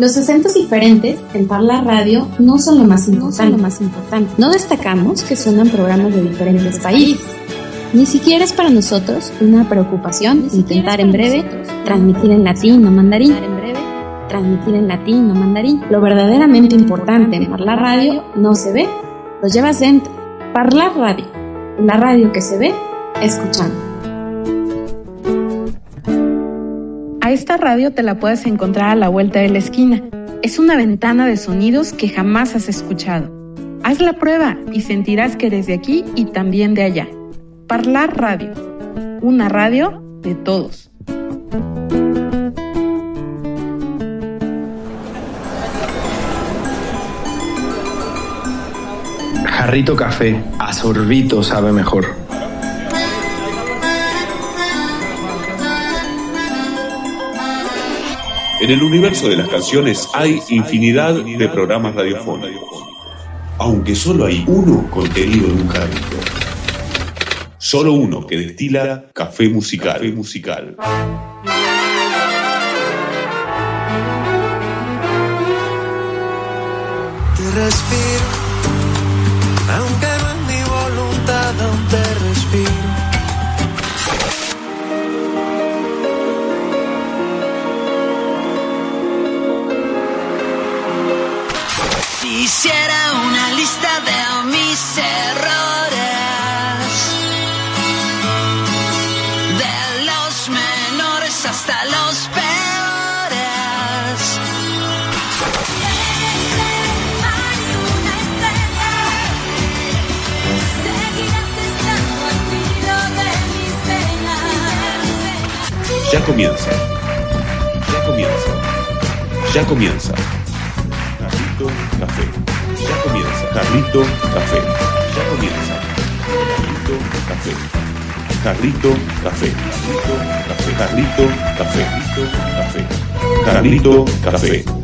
Los acentos diferentes en Parla Radio no son lo más importante. No, más importante. no destacamos que suenan programas de diferentes países. Ni siquiera es para nosotros una preocupación intentar en breve transmitir en latín o mandarín. Transmitir en latín o mandarín. Lo verdaderamente importante en Parla Radio no se ve, lo llevas dentro. Parla Radio, la radio que se ve escuchando. Esta radio te la puedes encontrar a la vuelta de la esquina. Es una ventana de sonidos que jamás has escuchado. Haz la prueba y sentirás que desde aquí y también de allá. Parlar Radio. Una radio de todos. Jarrito café, a sorbito sabe mejor. En el universo de las canciones hay infinidad de programas radiofónicos, aunque solo hay uno contenido en un carrito. Solo uno que destila café musical. Ya comienza. Ya comienza. Ya comienza. Carlito Café. Ya comienza. Carlito Café. Ya comienza. Carlito Café. Carlito Café. Carlito Café. Carlito Café. Carlito Café.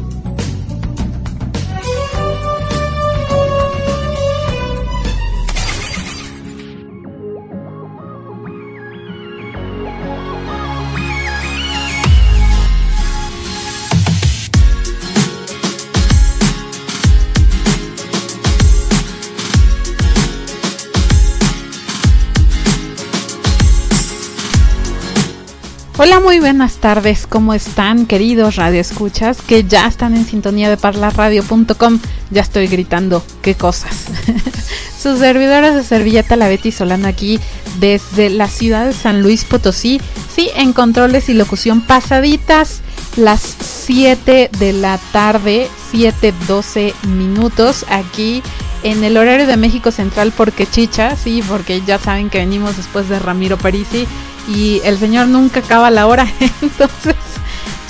Hola, muy buenas tardes. ¿Cómo están, queridos radioescuchas que ya están en sintonía de parlarradio.com? Ya estoy gritando, qué cosas. Sus servidoras de servilleta, la Betty Solano aquí desde la ciudad de San Luis Potosí. Sí, en controles y locución pasaditas las 7 de la tarde, 7:12 minutos aquí en el horario de México Central porque chicha, sí, porque ya saben que venimos después de Ramiro Parisi y el señor nunca acaba la hora, entonces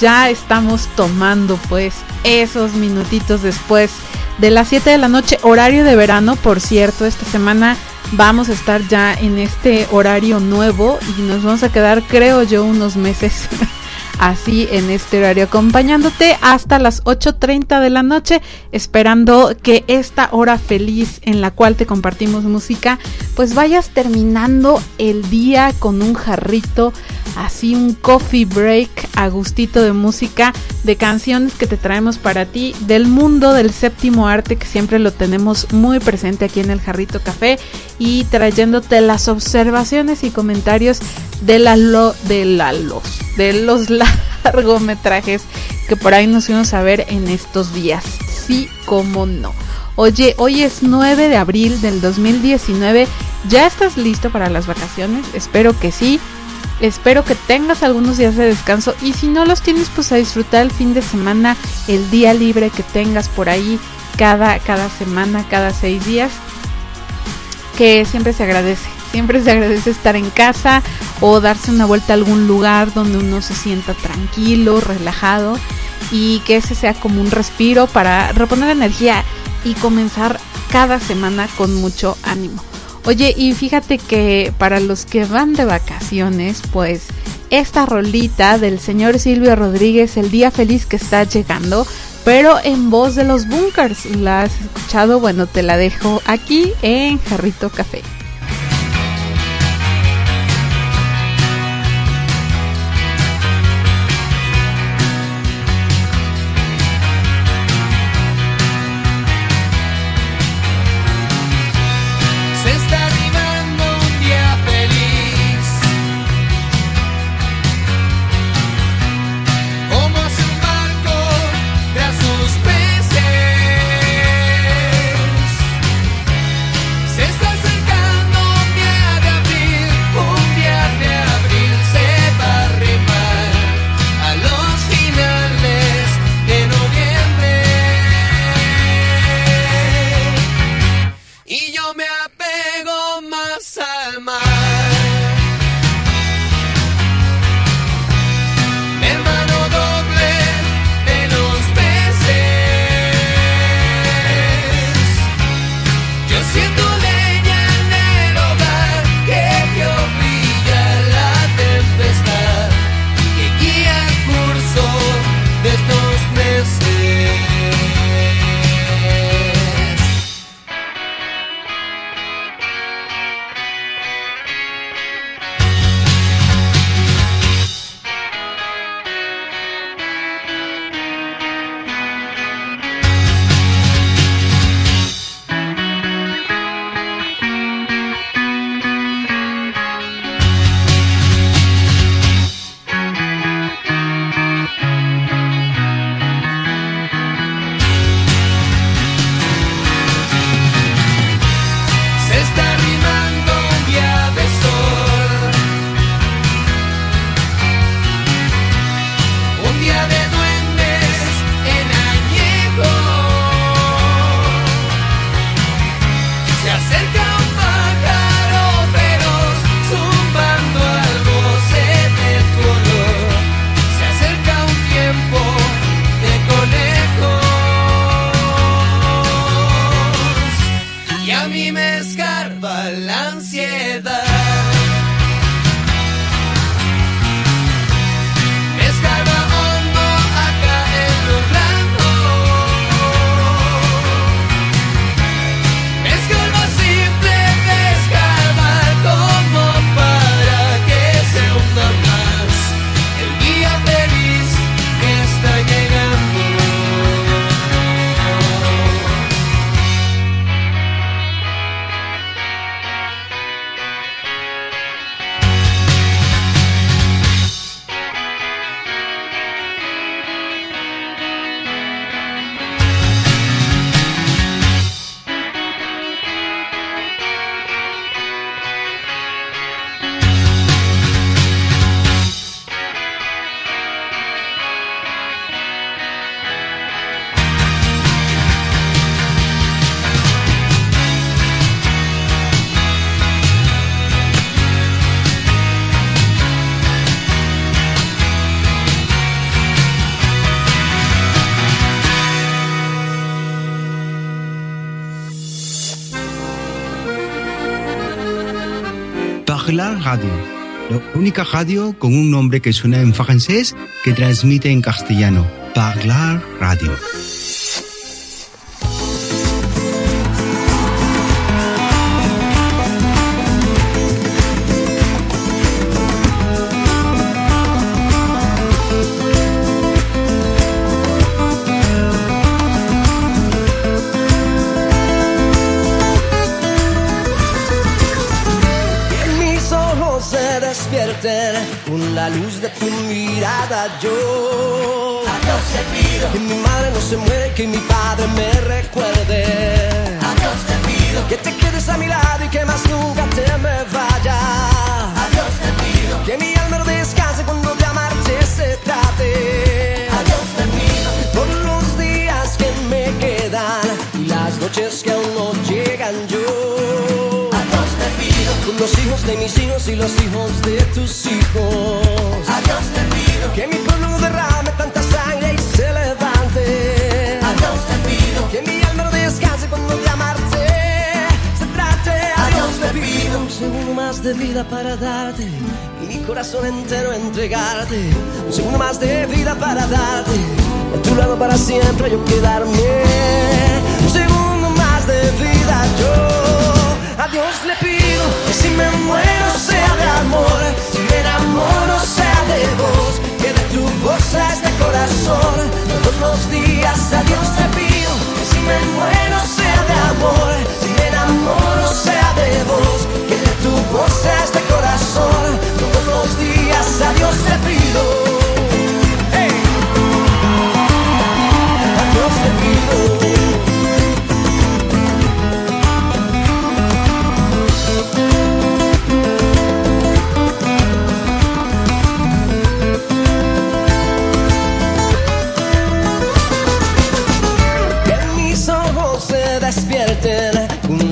ya estamos tomando pues esos minutitos después de las 7 de la noche, horario de verano, por cierto, esta semana vamos a estar ya en este horario nuevo y nos vamos a quedar creo yo unos meses así en este horario acompañándote hasta las 8.30 de la noche esperando que esta hora feliz en la cual te compartimos música pues vayas terminando el día con un jarrito así un coffee break a gustito de música de canciones que te traemos para ti del mundo del séptimo arte que siempre lo tenemos muy presente aquí en el jarrito café y trayéndote las observaciones y comentarios de la lo, de la los de los largometrajes que por ahí nos fuimos a ver en estos días. Sí, como no. Oye, hoy es 9 de abril del 2019. ¿Ya estás listo para las vacaciones? Espero que sí. Espero que tengas algunos días de descanso y si no los tienes pues a disfrutar el fin de semana, el día libre que tengas por ahí cada, cada semana, cada seis días, que siempre se agradece. Siempre se agradece estar en casa o darse una vuelta a algún lugar donde uno se sienta tranquilo, relajado y que ese sea como un respiro para reponer energía y comenzar cada semana con mucho ánimo. Oye, y fíjate que para los que van de vacaciones, pues esta rolita del señor Silvio Rodríguez, El día feliz que está llegando, pero en voz de los bunkers. ¿La has escuchado? Bueno, te la dejo aquí en Jarrito Café. Radio, la única radio con un nombre que suena en francés que transmite en castellano. Parla Radio. Los hijos de mis hijos y los hijos de tus hijos. A Dios te pido que mi pueblo derrame tanta sangre y se levante. A Dios te pido que mi alma no descanse cuando de amarte se trate. A, Dios, te pido un segundo más de vida para darte y mi corazón entero entregarte. Un segundo más de vida para darte. A tu lado para siempre yo quedarme. Un segundo más de vida yo Dios le pido que si me muero sea de amor, si me enamoro sea de vos, que de tu voz sea este corazón. Todos los días a Dios te pido que si me muero sea de amor, si me enamoro sea de vos, que de tu voz sea este corazón. Todos los días a Dios te pido.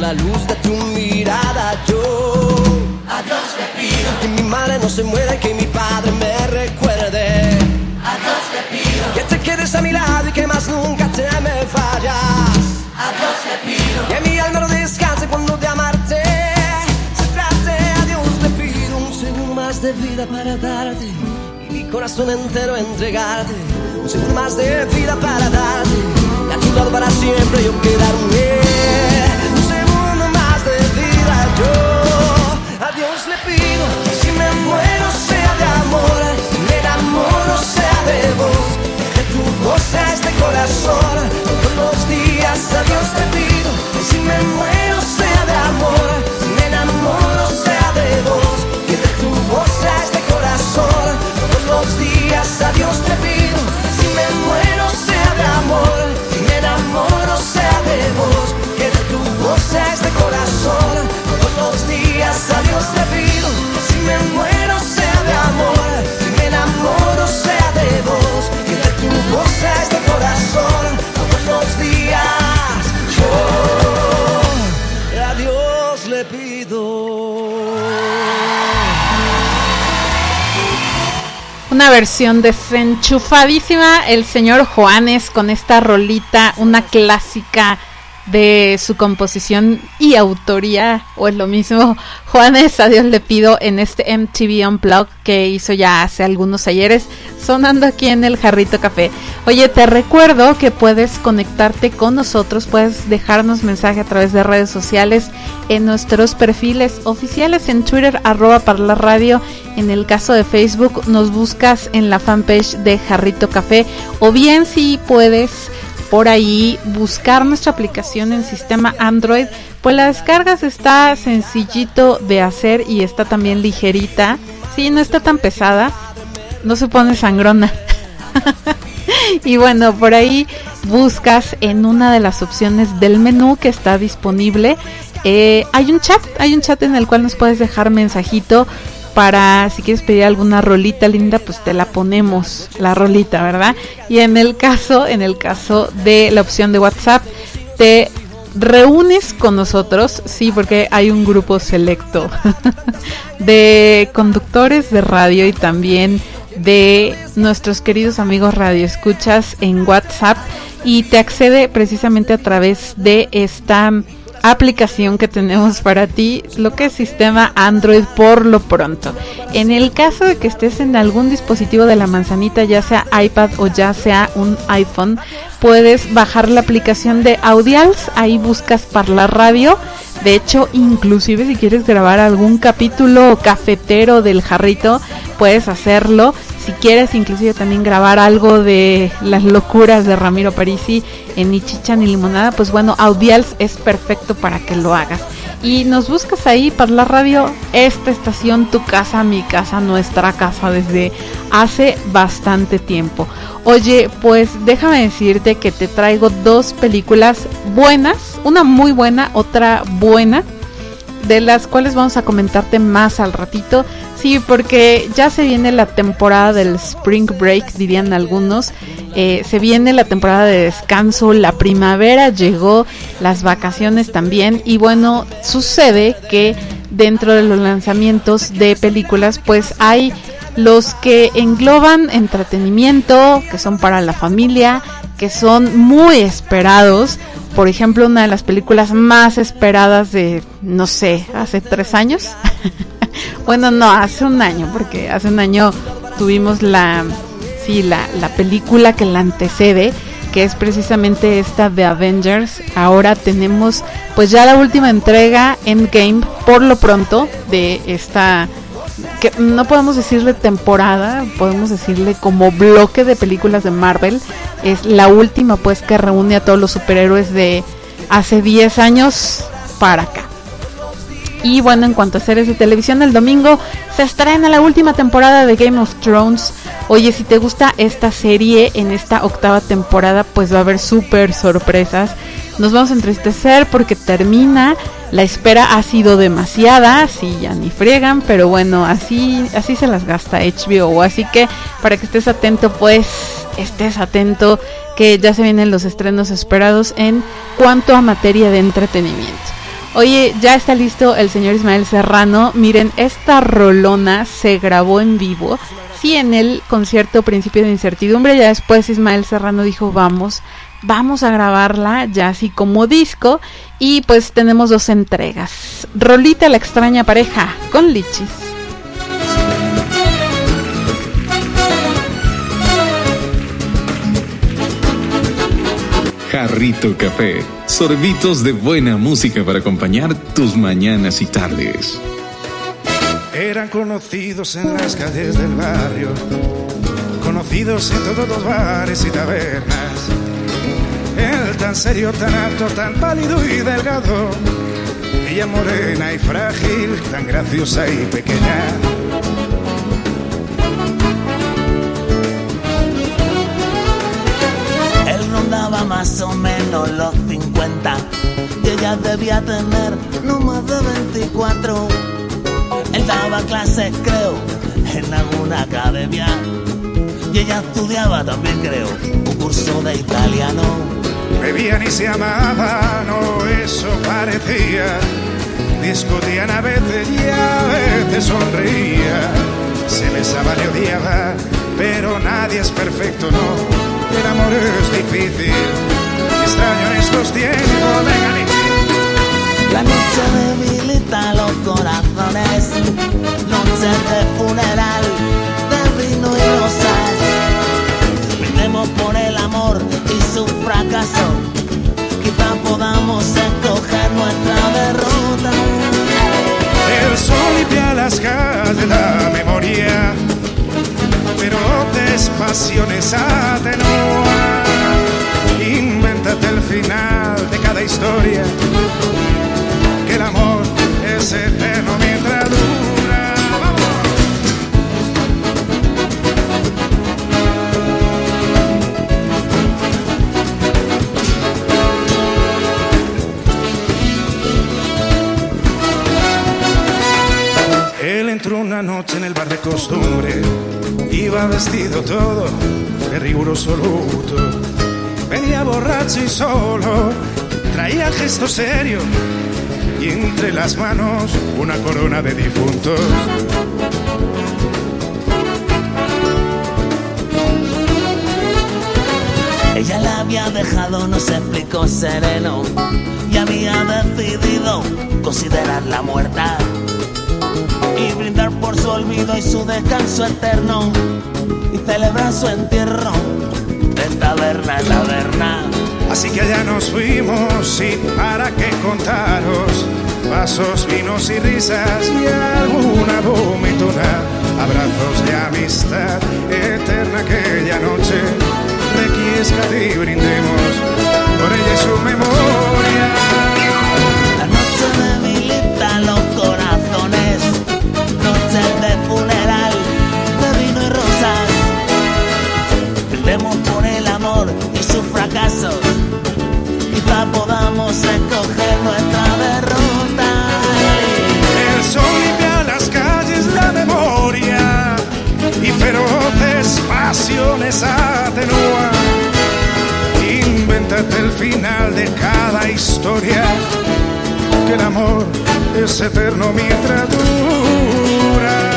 La luz de tu mirada yo a Dios te pido. que mi madre no se muera y que mi padre me recuerde. A Dios te pido. Que te quedes a mi lado y que más nunca te me fallas a Dios te pido. Que mi alma no descanse cuando de amarte se trate. A Dios te pido un segundo más de vida para darte y mi corazón entero entregarte. Un segundo más de vida para darte. Y a tu lado para siempre yo quedarme yo a Dios le pido si me muero sea de amor, si me enamoro sea de vos, que tu voz sea este corazón. Todos los días a Dios te pido si me muero sea de amor, si me enamoro sea de vos, que de tu voz sea este corazón. Todos los días a Dios te pido si me muero sea de amor, si me enamoro sea de vos, que de tu voz sea este corazón a Dios te pido, si me muero sea de amor, si me enamoro sea de vos, que de tu voz sea este corazón, todos los días yo a Dios le pido. Una versión desenchufadísima, el señor Juanes con esta rolita, una clásica de su composición y autoría, o es lo mismo, Juanes, a Dios le pido en este MTV Unplugged que hizo ya hace algunos ayeres, sonando aquí en el Jarrito Café. Oye, te recuerdo que puedes conectarte con nosotros, puedes dejarnos mensaje a través de redes sociales en nuestros perfiles oficiales en Twitter, arroba para la radio. En el caso de Facebook, nos buscas en la fanpage de Jarrito Café, o bien si puedes por ahí buscar nuestra aplicación en sistema Android, pues la descargas está sencillito de hacer y está también ligerita. Sí, no está tan pesada, no se pone sangrona. y bueno, por ahí buscas en una de las opciones del menú que está disponible. Eh, hay un chat, hay un chat en el cual nos puedes dejar mensajito para si quieres pedir alguna rolita linda, pues te la ponemos la rolita, ¿verdad? Y en el caso, en el caso de la opción de WhatsApp, te reúnes con nosotros, sí, porque hay un grupo selecto de conductores de radio y también de nuestros queridos amigos radio escuchas en WhatsApp y te accede precisamente a través de esta aplicación que tenemos para ti, lo que es sistema Android por lo pronto. En el caso de que estés en algún dispositivo de la manzanita, ya sea iPad o ya sea un iPhone, puedes bajar la aplicación de Audials, ahí buscas Parla Radio. De hecho, inclusive si quieres grabar algún capítulo cafetero del jarrito, puedes hacerlo si quieres inclusive también grabar algo de las locuras de Ramiro Parisi en Ni Chicha ni Limonada, pues bueno, Audials es perfecto para que lo hagas. Y nos buscas ahí para la radio, esta estación, tu casa, mi casa, nuestra casa, desde hace bastante tiempo. Oye, pues déjame decirte que te traigo dos películas buenas, una muy buena, otra buena de las cuales vamos a comentarte más al ratito. Sí, porque ya se viene la temporada del Spring Break, dirían algunos. Eh, se viene la temporada de descanso, la primavera llegó, las vacaciones también. Y bueno, sucede que dentro de los lanzamientos de películas, pues hay los que engloban entretenimiento, que son para la familia, son muy esperados. Por ejemplo, una de las películas más esperadas de, no sé, hace tres años. bueno, no, hace un año, porque hace un año tuvimos la, sí, la, la película que la antecede, que es precisamente esta de Avengers. Ahora tenemos pues ya la última entrega Endgame por lo pronto de esta que no podemos decirle temporada, podemos decirle como bloque de películas de Marvel. Es la última pues que reúne a todos los superhéroes de hace 10 años para acá. Y bueno, en cuanto a series de televisión, el domingo se estrena la última temporada de Game of Thrones. Oye, si te gusta esta serie en esta octava temporada, pues va a haber súper sorpresas. Nos vamos a entristecer porque termina. La espera ha sido demasiada, así ya ni friegan, pero bueno, así, así se las gasta HBO. Así que para que estés atento, pues estés atento que ya se vienen los estrenos esperados en cuanto a materia de entretenimiento. Oye, ya está listo el señor Ismael Serrano. Miren, esta rolona se grabó en vivo. Sí, en el concierto Principio de Incertidumbre. Ya después Ismael Serrano dijo, vamos, vamos a grabarla ya así como disco. Y pues tenemos dos entregas. Rolita la extraña pareja con Lichis. Jarrito Café. Sorbitos de buena música para acompañar tus mañanas y tardes. Eran conocidos en las calles del barrio, conocidos en todos los bares y tabernas. Tan serio, tan alto, tan pálido y delgado. Ella morena y frágil, tan graciosa y pequeña. Él rondaba más o menos los 50 y ella debía tener no más de 24. Él daba clases, creo, en alguna academia y ella estudiaba también, creo, un curso de italiano. Bebían y se amaban, o eso parecía. Discutían a veces y a veces sonreía. Se besaban y odiaban, pero nadie es perfecto, no. El amor es difícil, extraño en estos tiempos. Vengan La noche debilita los corazones, noche de funeral, de vino y rosas. Y su fracaso, quizá podamos escoger nuestra derrota. El sol limpia las calles de la memoria, pero pasiones atenúa. Invéntate el final de cada historia, que el amor es eterno una noche en el bar de costumbre, iba vestido todo de riguroso luto. Venía borracho y solo, traía gesto serio y entre las manos una corona de difuntos. Ella le había dejado, nos explicó sereno, y había decidido considerarla muerta y brindar por su olvido y su descanso eterno y celebrar su entierro de taberna en taberna. Así que allá nos fuimos y para qué contaros vasos, vinos y risas y alguna vomitona, abrazos de amistad eterna aquella noche. Requiescat y brindemos por ella y su memoria. Final de cada historia, que el amor es eterno mientras dura.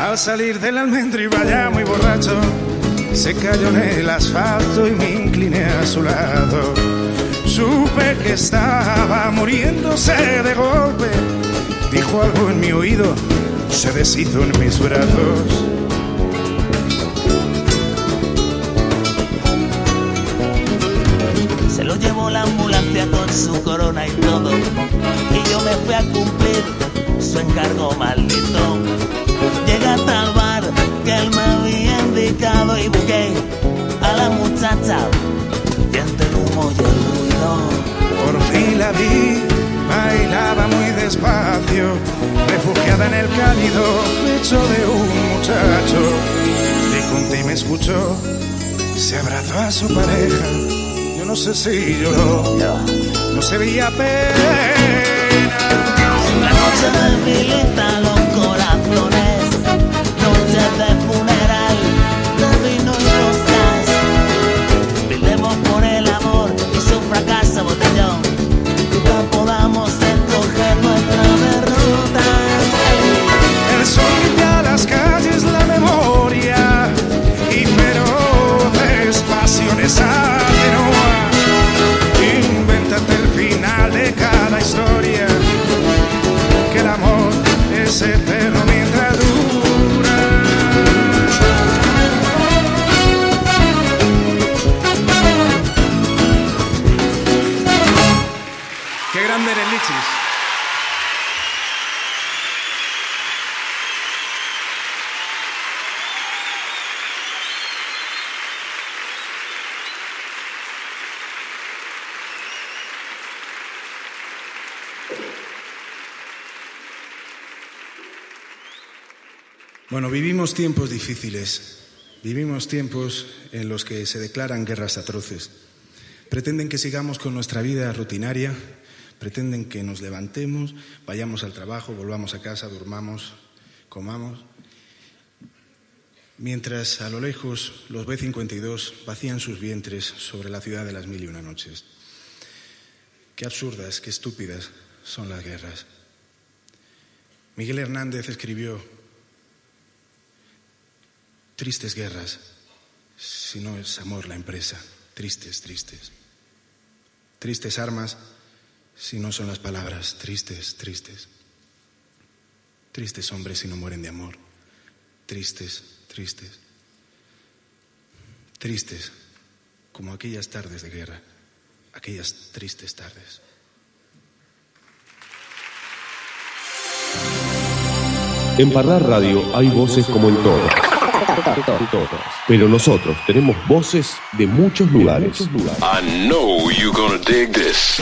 Al salir del almendro iba ya muy borracho, se cayó en el asfalto y me incliné a su lado. Supe que estaba muriéndose de golpe, dijo algo en mi oído, se deshizo en mis brazos. Se lo llevó la ambulancia con su corona y todo. Y yo me fui a cumplir su encargo maldito. Entre el humo y el ruido. Por fin la vi, bailaba muy despacio, refugiada en el cálido pecho de un muchacho. Le conté y me escuchó, se abrazó a su pareja. Yo no sé si lloró, no se veía pena. La noche los es eterno Bueno, vivimos tiempos difíciles, vivimos tiempos en los que se declaran guerras atroces. Pretenden que sigamos con nuestra vida rutinaria, pretenden que nos levantemos, vayamos al trabajo, volvamos a casa, durmamos, comamos, mientras a lo lejos los B-52 vacían sus vientres sobre la ciudad de las mil y una noches. Qué absurdas, qué estúpidas son las guerras. Miguel Hernández escribió Tristes guerras, si no es amor la empresa. Tristes, tristes. Tristes armas, si no son las palabras. Tristes, tristes. Tristes hombres si no mueren de amor. Tristes, tristes. Tristes, como aquellas tardes de guerra, aquellas tristes tardes. En Parlar Radio hay voces como en todas. Pero nosotros tenemos voces de muchos lugares. I know you're gonna dig this.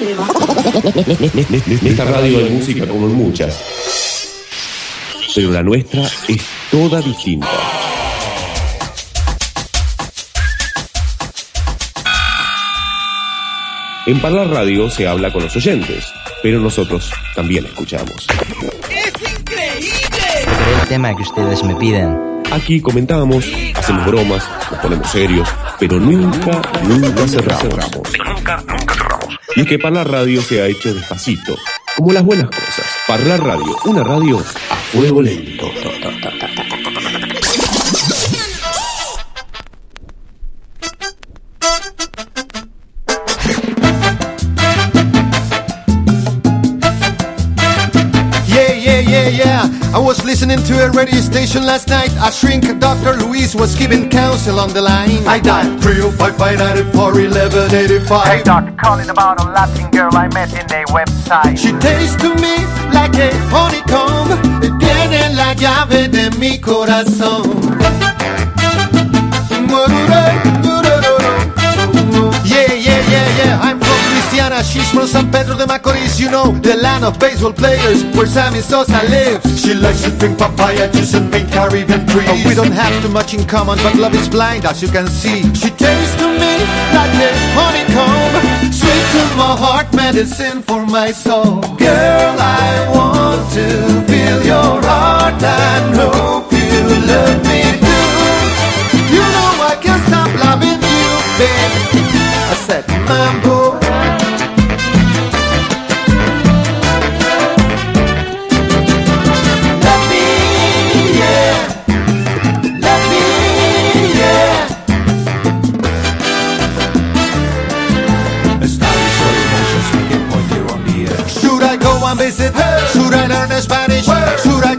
En esta radio hay música como en muchas. Pero la nuestra es toda distinta. En Parlar Radio se habla con los oyentes, pero nosotros también escuchamos. Tema que ustedes me piden. Aquí comentamos, hacemos bromas, nos ponemos serios, pero nunca, nunca cerramos. Nunca, nunca cerramos. Y es que Parlar Radio se ha hecho despacito, como las buenas cosas. Parlar Radio, una radio a fuego lento. Was listening to a radio station last night. A shrink, Dr. Luis was giving counsel on the line. I dialed 305 Hey doc, calling about a Latin girl I met in a website. She tastes to me like a honeycomb. Tiene la llave de mi corazón. She's from San Pedro de Macorís. You know, the land of baseball players where Sammy Sosa lives. She likes to drink papaya juice and paint Caribbean trees. Oh, we don't have too much in common, but love is blind, as you can see. She tastes to me like a honeycomb. Sweet to my heart, medicine for my soul. Girl, I want to feel your heart and hope you love me too. You know I can't stop loving you, babe. I said, Mambo.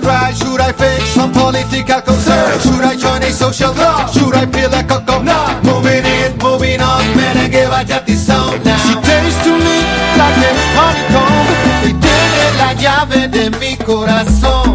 Should I try? Should I fix some political concern? Should I join a social club? Should I peel a coco? No. Moving in, moving on, merengue vaya sound now. She tastes to me like a honeycomb y tiene la llave de mi corazón.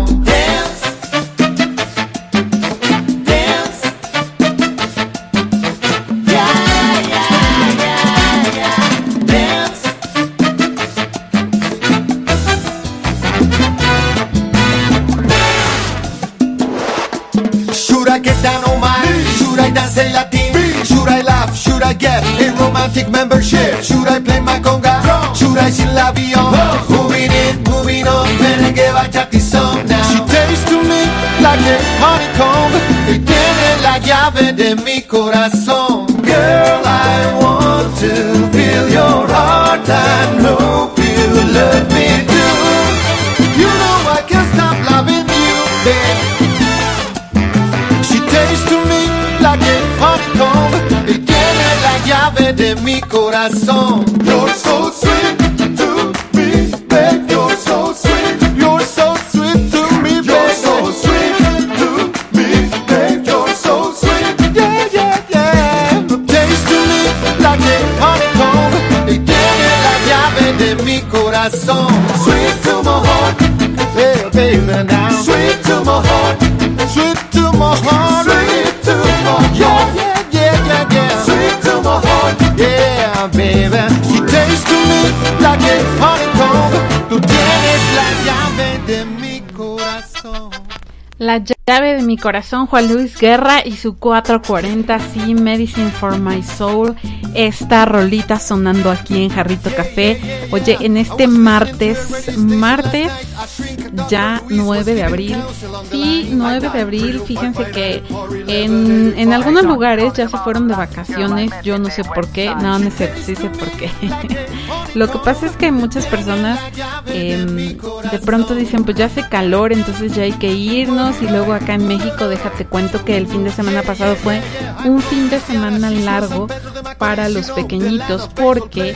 Llave de mi corazón. Girl, I want to feel your heart and hope you love me too. You know I can't stop loving you, babe. She tastes to me like a honeycomb y tiene la llave de mi corazón. Mi corazón. Sweet to my heart, yeah, baby now. Sweet to my heart, sweet to my heart, sweet to my heart. Yeah, yeah, yeah, yeah, yeah. Sweet to my heart, yeah, baby. She tastes to me like a honeycomb. Tú tienes la llave de mi corazón. La llave de mi corazón, Juan Luis Guerra y su 440, sí, Medicine for My Soul. Esta rolita sonando aquí en Jarrito Café. Oye, en este martes, martes ya 9 de abril. Sí, 9 de abril, fíjense que en, en algunos lugares ya se fueron de vacaciones. Yo no sé por qué, no, no sé, sí sé por qué. Lo que pasa es que muchas personas em, de pronto dicen, pues ya hace calor, entonces ya hay que irnos. Y luego acá en México, déjate cuento que el fin de semana pasado fue un fin de semana largo para los pequeñitos porque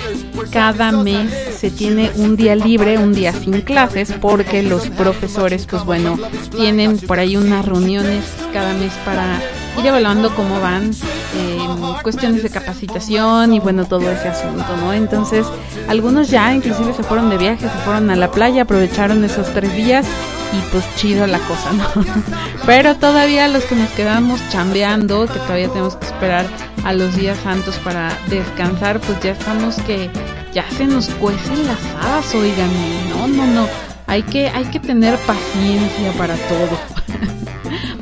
cada mes se tiene un día libre, un día sin clases, porque los profesores, pues bueno, tienen por ahí unas reuniones cada mes para ir evaluando cómo van eh, cuestiones de capacitación y bueno, todo ese asunto, ¿no? Entonces, algunos ya inclusive se fueron de viaje, se fueron a la playa, aprovecharon esos tres días y pues chido la cosa, ¿no? Pero todavía los que nos quedamos chambeando, que todavía tenemos que esperar a los días santos para descansar, pues ya estamos que ya se nos cuecen las habas, oigan, no, no, no, hay que, hay que tener paciencia para todo.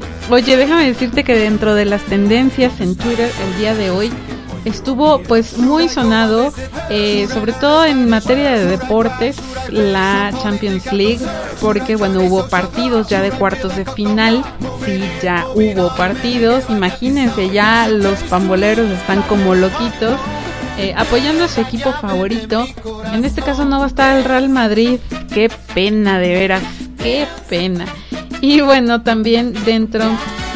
Oye, déjame decirte que dentro de las tendencias en Twitter el día de hoy estuvo pues muy sonado, eh, sobre todo en materia de deportes, la Champions League porque bueno, hubo partidos ya de cuartos de final, sí, ya hubo partidos, imagínense, ya los pamboleros están como loquitos. Eh, apoyando a su equipo favorito. En este caso no va a estar el Real Madrid. Qué pena, de veras. Qué pena. Y bueno, también dentro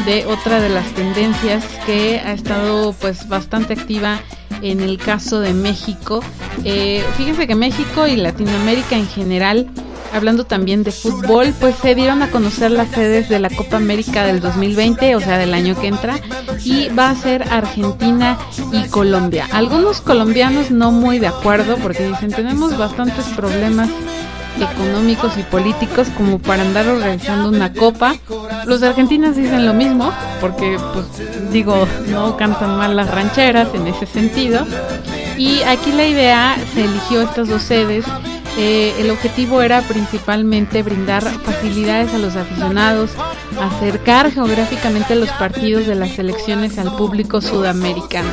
de otra de las tendencias que ha estado pues bastante activa en el caso de México. Eh, fíjense que México y Latinoamérica en general, hablando también de fútbol, pues se dieron a conocer las sedes de la Copa América del 2020, o sea, del año que entra, y va a ser Argentina y Colombia. Algunos colombianos no muy de acuerdo porque dicen tenemos bastantes problemas económicos y políticos como para andar organizando una copa. Los argentinos dicen lo mismo, porque pues digo, no cantan mal las rancheras en ese sentido. Y aquí la idea se eligió estas dos sedes. Eh, el objetivo era principalmente brindar facilidades a los aficionados, acercar geográficamente los partidos de las selecciones al público sudamericano.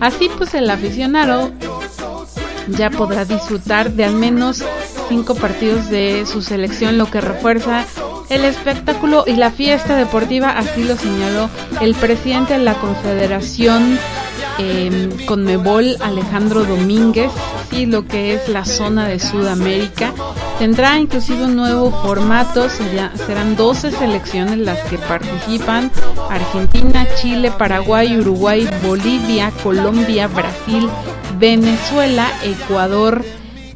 Así pues el aficionado ya podrá disfrutar de al menos partidos de su selección, lo que refuerza el espectáculo y la fiesta deportiva, así lo señaló el presidente de la Confederación eh, Conmebol, Alejandro Domínguez, y lo que es la zona de Sudamérica. Tendrá inclusive un nuevo formato, serán 12 selecciones las que participan, Argentina, Chile, Paraguay, Uruguay, Bolivia, Colombia, Brasil, Venezuela, Ecuador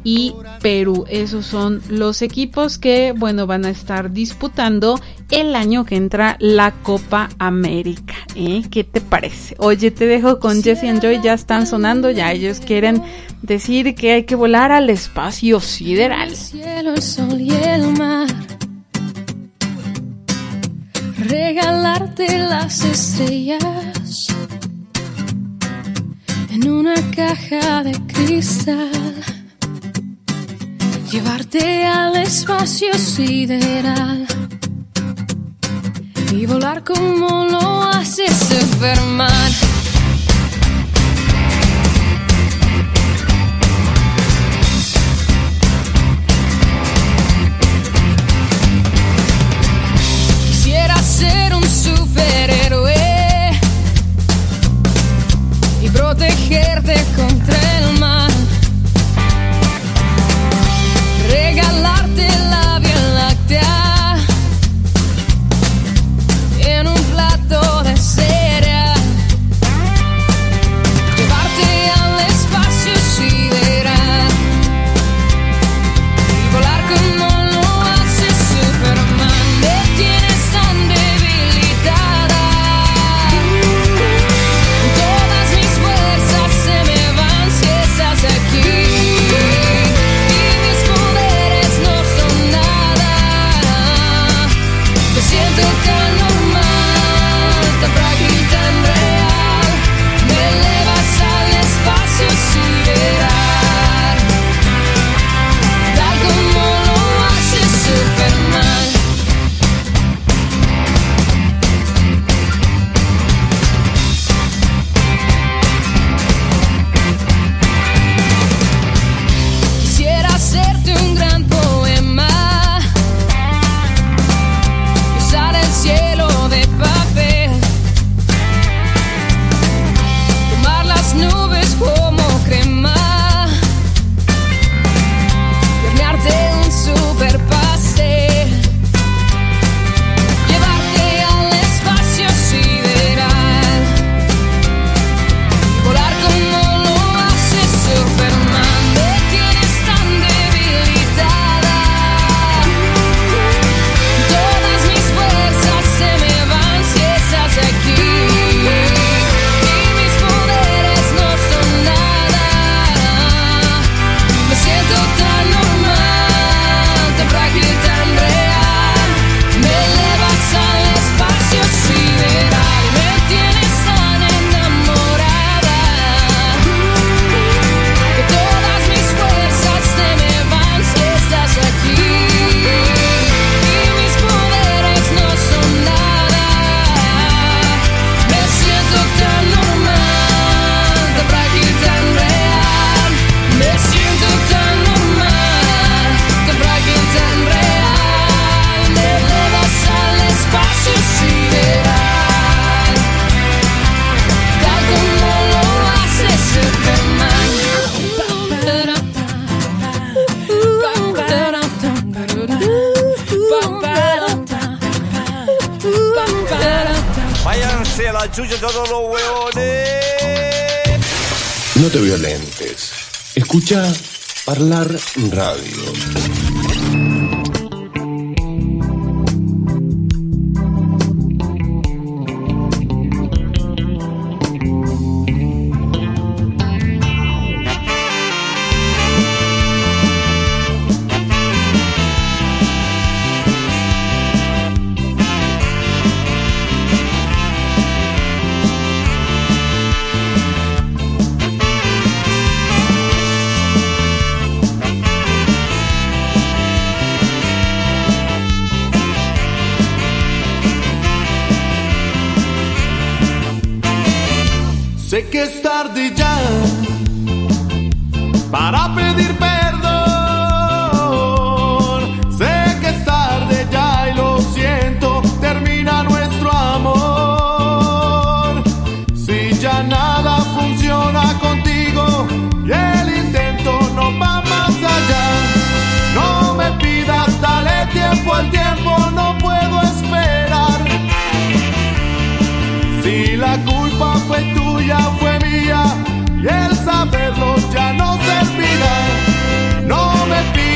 y Perú. Esos son los equipos que, bueno, van a estar disputando el año que entra la Copa América. ¿eh? ¿Qué te parece? Oye, te dejo con Jesse and Joy, ya están sonando, ya ellos quieren decir que hay que volar al espacio sideral. cielo, el sol y el mar. Regalarte las estrellas en una caja de cristal llevarte al espacio sideral y volar como lo hace Superman. Charlar Radio.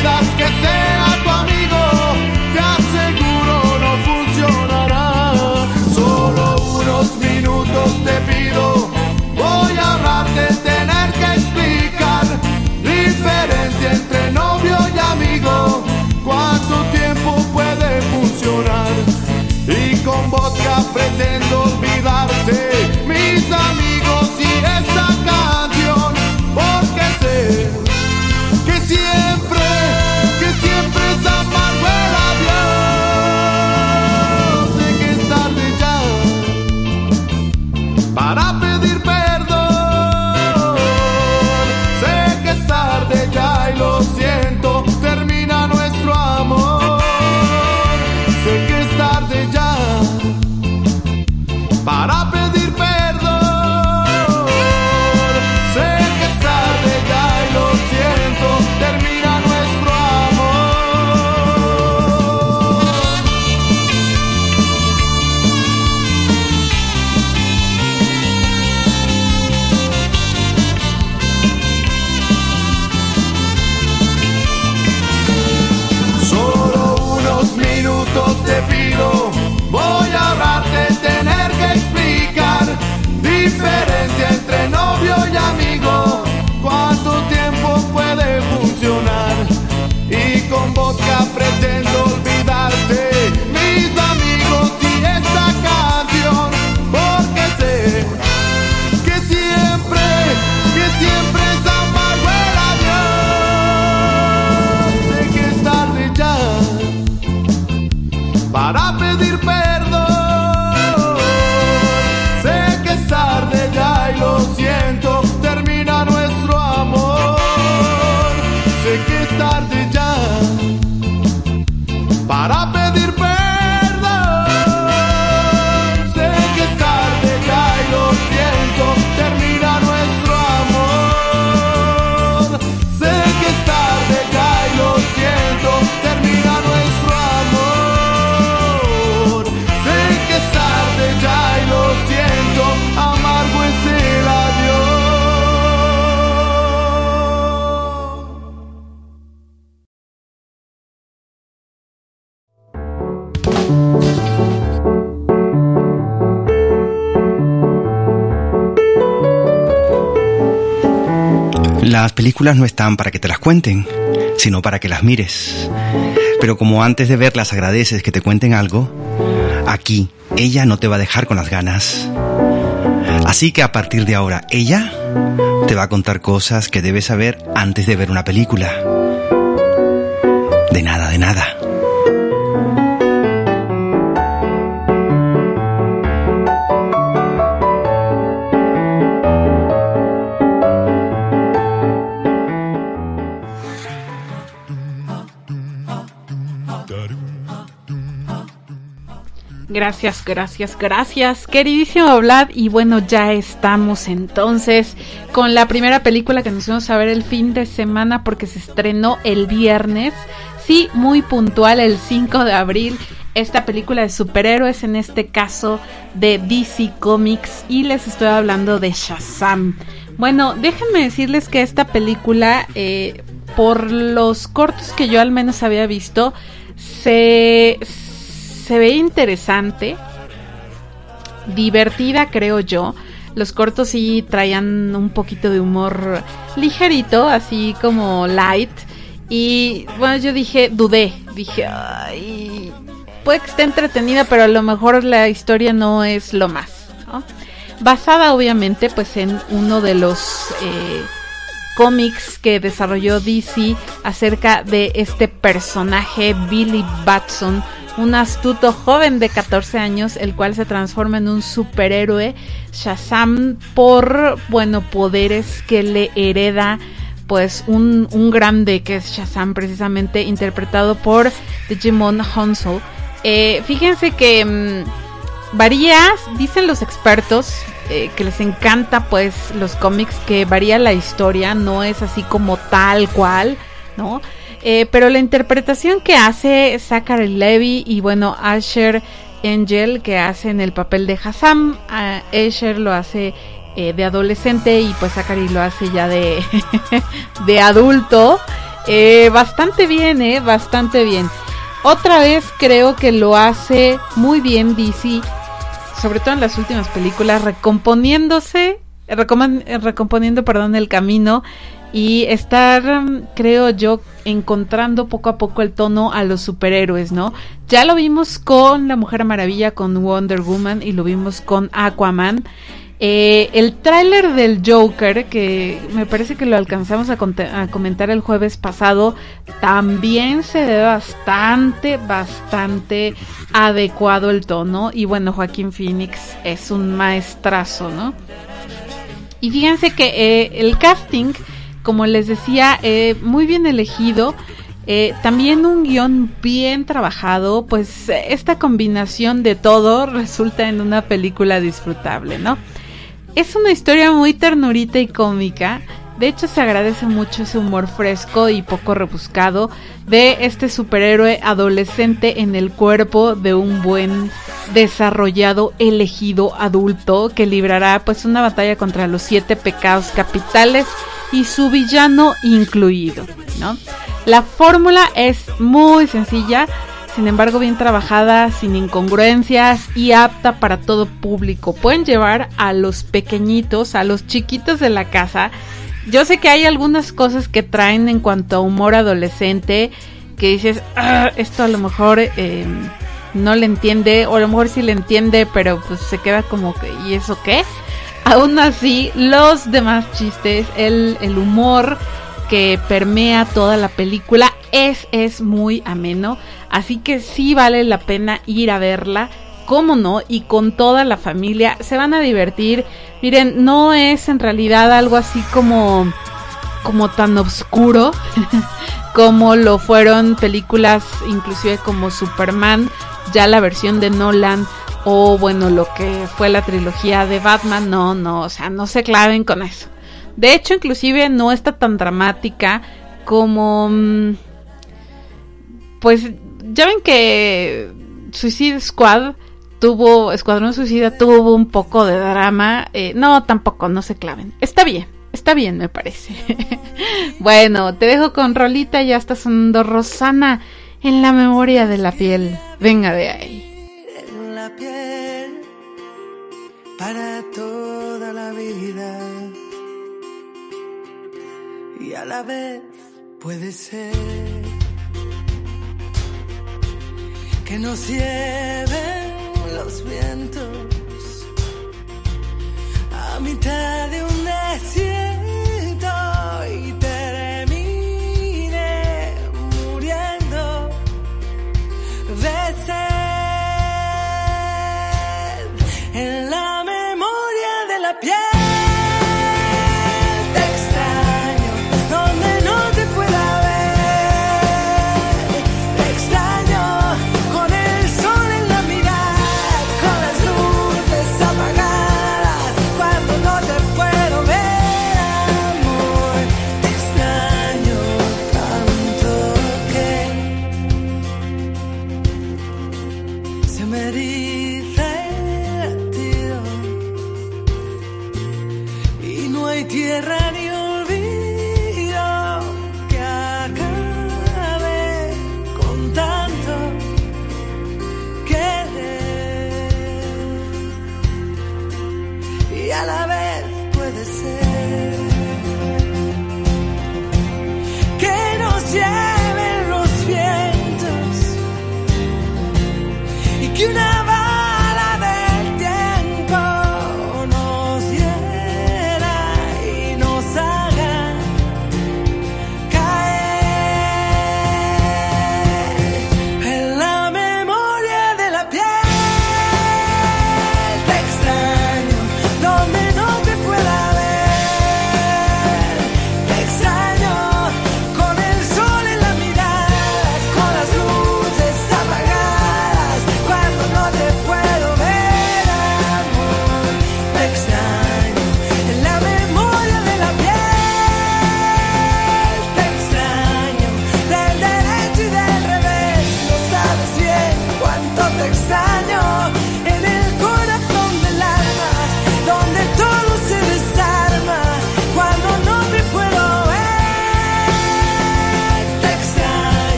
vidas que se Las películas no están para que te las cuenten, sino para que las mires. Pero como antes de verlas agradeces que te cuenten algo, aquí ella no te va a dejar con las ganas. Así que a partir de ahora, ella te va a contar cosas que debes saber antes de ver una película. De nada, de nada. Gracias, gracias, gracias, queridísimo Vlad. Y bueno, ya estamos entonces con la primera película que nos fuimos a ver el fin de semana porque se estrenó el viernes. Sí, muy puntual, el 5 de abril, esta película de superhéroes, en este caso de DC Comics. Y les estoy hablando de Shazam. Bueno, déjenme decirles que esta película, eh, por los cortos que yo al menos había visto, se se ve interesante, divertida creo yo. Los cortos sí traían un poquito de humor ligerito, así como light. Y bueno, yo dije, dudé, dije, ay, puede que esté entretenida, pero a lo mejor la historia no es lo más. Basada obviamente pues en uno de los eh, cómics que desarrolló DC acerca de este personaje Billy Batson, un astuto joven de 14 años, el cual se transforma en un superhéroe Shazam por, bueno, poderes que le hereda pues un, un grande que es Shazam precisamente interpretado por Digimon Honsel. Eh, fíjense que mm, varía, dicen los expertos, eh, que les encanta pues los cómics, que varía la historia, no es así como tal cual, ¿no? Eh, pero la interpretación que hace Zachary Levy y bueno, Asher Angel que hace en el papel de Hassam, Asher lo hace eh, de adolescente y pues Zachary lo hace ya de, de adulto. Eh, bastante bien, eh, bastante bien. Otra vez creo que lo hace muy bien DC, sobre todo en las últimas películas, recomponiéndose, recomponiendo, perdón, el camino y estar, mm, creo yo, encontrando poco a poco el tono a los superhéroes, ¿no? Ya lo vimos con La Mujer Maravilla, con Wonder Woman y lo vimos con Aquaman. Eh, el tráiler del Joker, que me parece que lo alcanzamos a, comentar el jueves pasado, también se ve bastante, bastante adecuado el tono. Y bueno, Joaquín Phoenix es un maestrazo, ¿no? Y fíjense que eh, el casting, como les decía, eh, muy bien elegido. también un guion bien trabajado, pues esta combinación de todo resulta en una película disfrutable, ¿no? Es una historia muy ternurita y cómica. De hecho, se agradece mucho ese humor fresco y poco rebuscado de este superhéroe adolescente en el cuerpo de un buen desarrollado elegido adulto que librará pues una batalla contra los siete pecados capitales y su villano incluido, ¿no? La fórmula es muy sencilla, sin embargo bien trabajada, sin incongruencias y apta para todo público. Pueden llevar a los pequeñitos, a los chiquitos de la casa. Yo sé que hay algunas cosas que traen en cuanto a humor adolescente que dices, ah, esto a lo mejor eh, no le entiende, o a lo mejor sí le entiende, pero pues se queda como que, ¿y eso qué? Aún así, los demás chistes, el, el humor que permea toda la película es, es muy ameno. Así que sí vale la pena ir a verla. ¿Cómo no? Y con toda la familia se van a divertir. Miren, no es en realidad algo así como como tan oscuro como lo fueron películas inclusive como Superman, ya la versión de Nolan o bueno, lo que fue la trilogía de Batman, no, no, o sea, no se claven con eso. De hecho, inclusive no está tan dramática como mm, pues ya ven que Suicide Squad tuvo, Escuadrón Suicida tuvo un poco de drama. Eh, no, tampoco, no se claven. Está bien, está bien, me parece. bueno, te dejo con Rolita, ya está sonando Rosana en la memoria de la piel. Venga de ahí. En la piel para toda la vida. Y a la vez puede ser que nos lleven los vientos. A mitad de un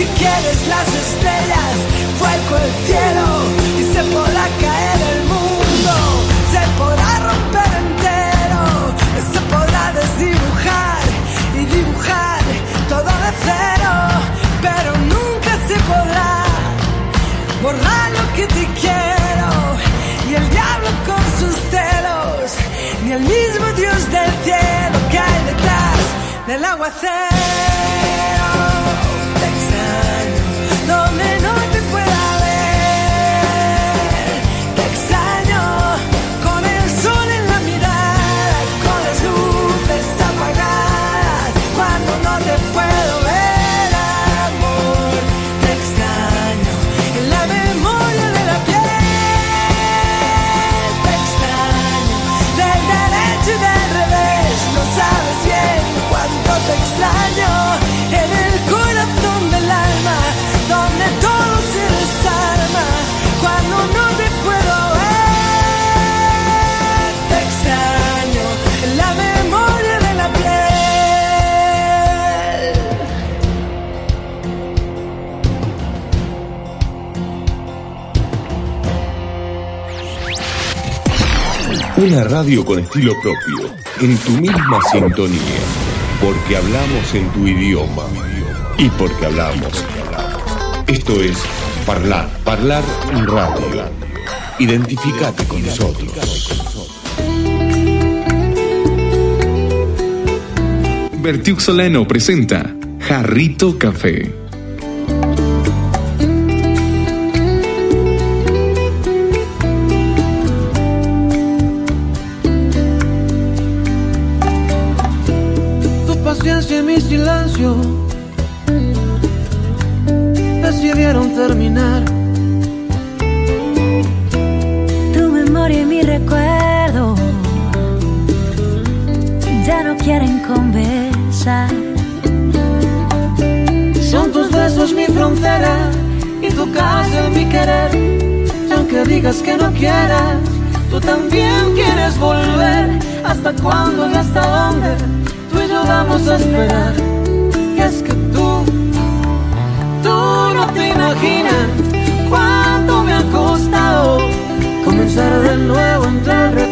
Si quieres las estrellas, vuelco el cielo y se podrá caer el mundo, se podrá romper entero, se podrá desdibujar y dibujar todo de cero, pero nunca se podrá borrar lo que te quiero y el diablo con sus telos, ni el mismo Dios del cielo que hay detrás del aguacero. Una radio con estilo propio, en tu misma sintonía, porque hablamos en tu idioma y porque hablamos. Esto es Parlar, Parlar Radio. Identificate con nosotros. Bertiuxolano presenta Jarrito Café Tú también quieres volver. ¿Hasta cuándo y hasta dónde? Tú y yo vamos a esperar. Y es que tú, tú no te imaginas cuánto me ha costado comenzar de nuevo entre el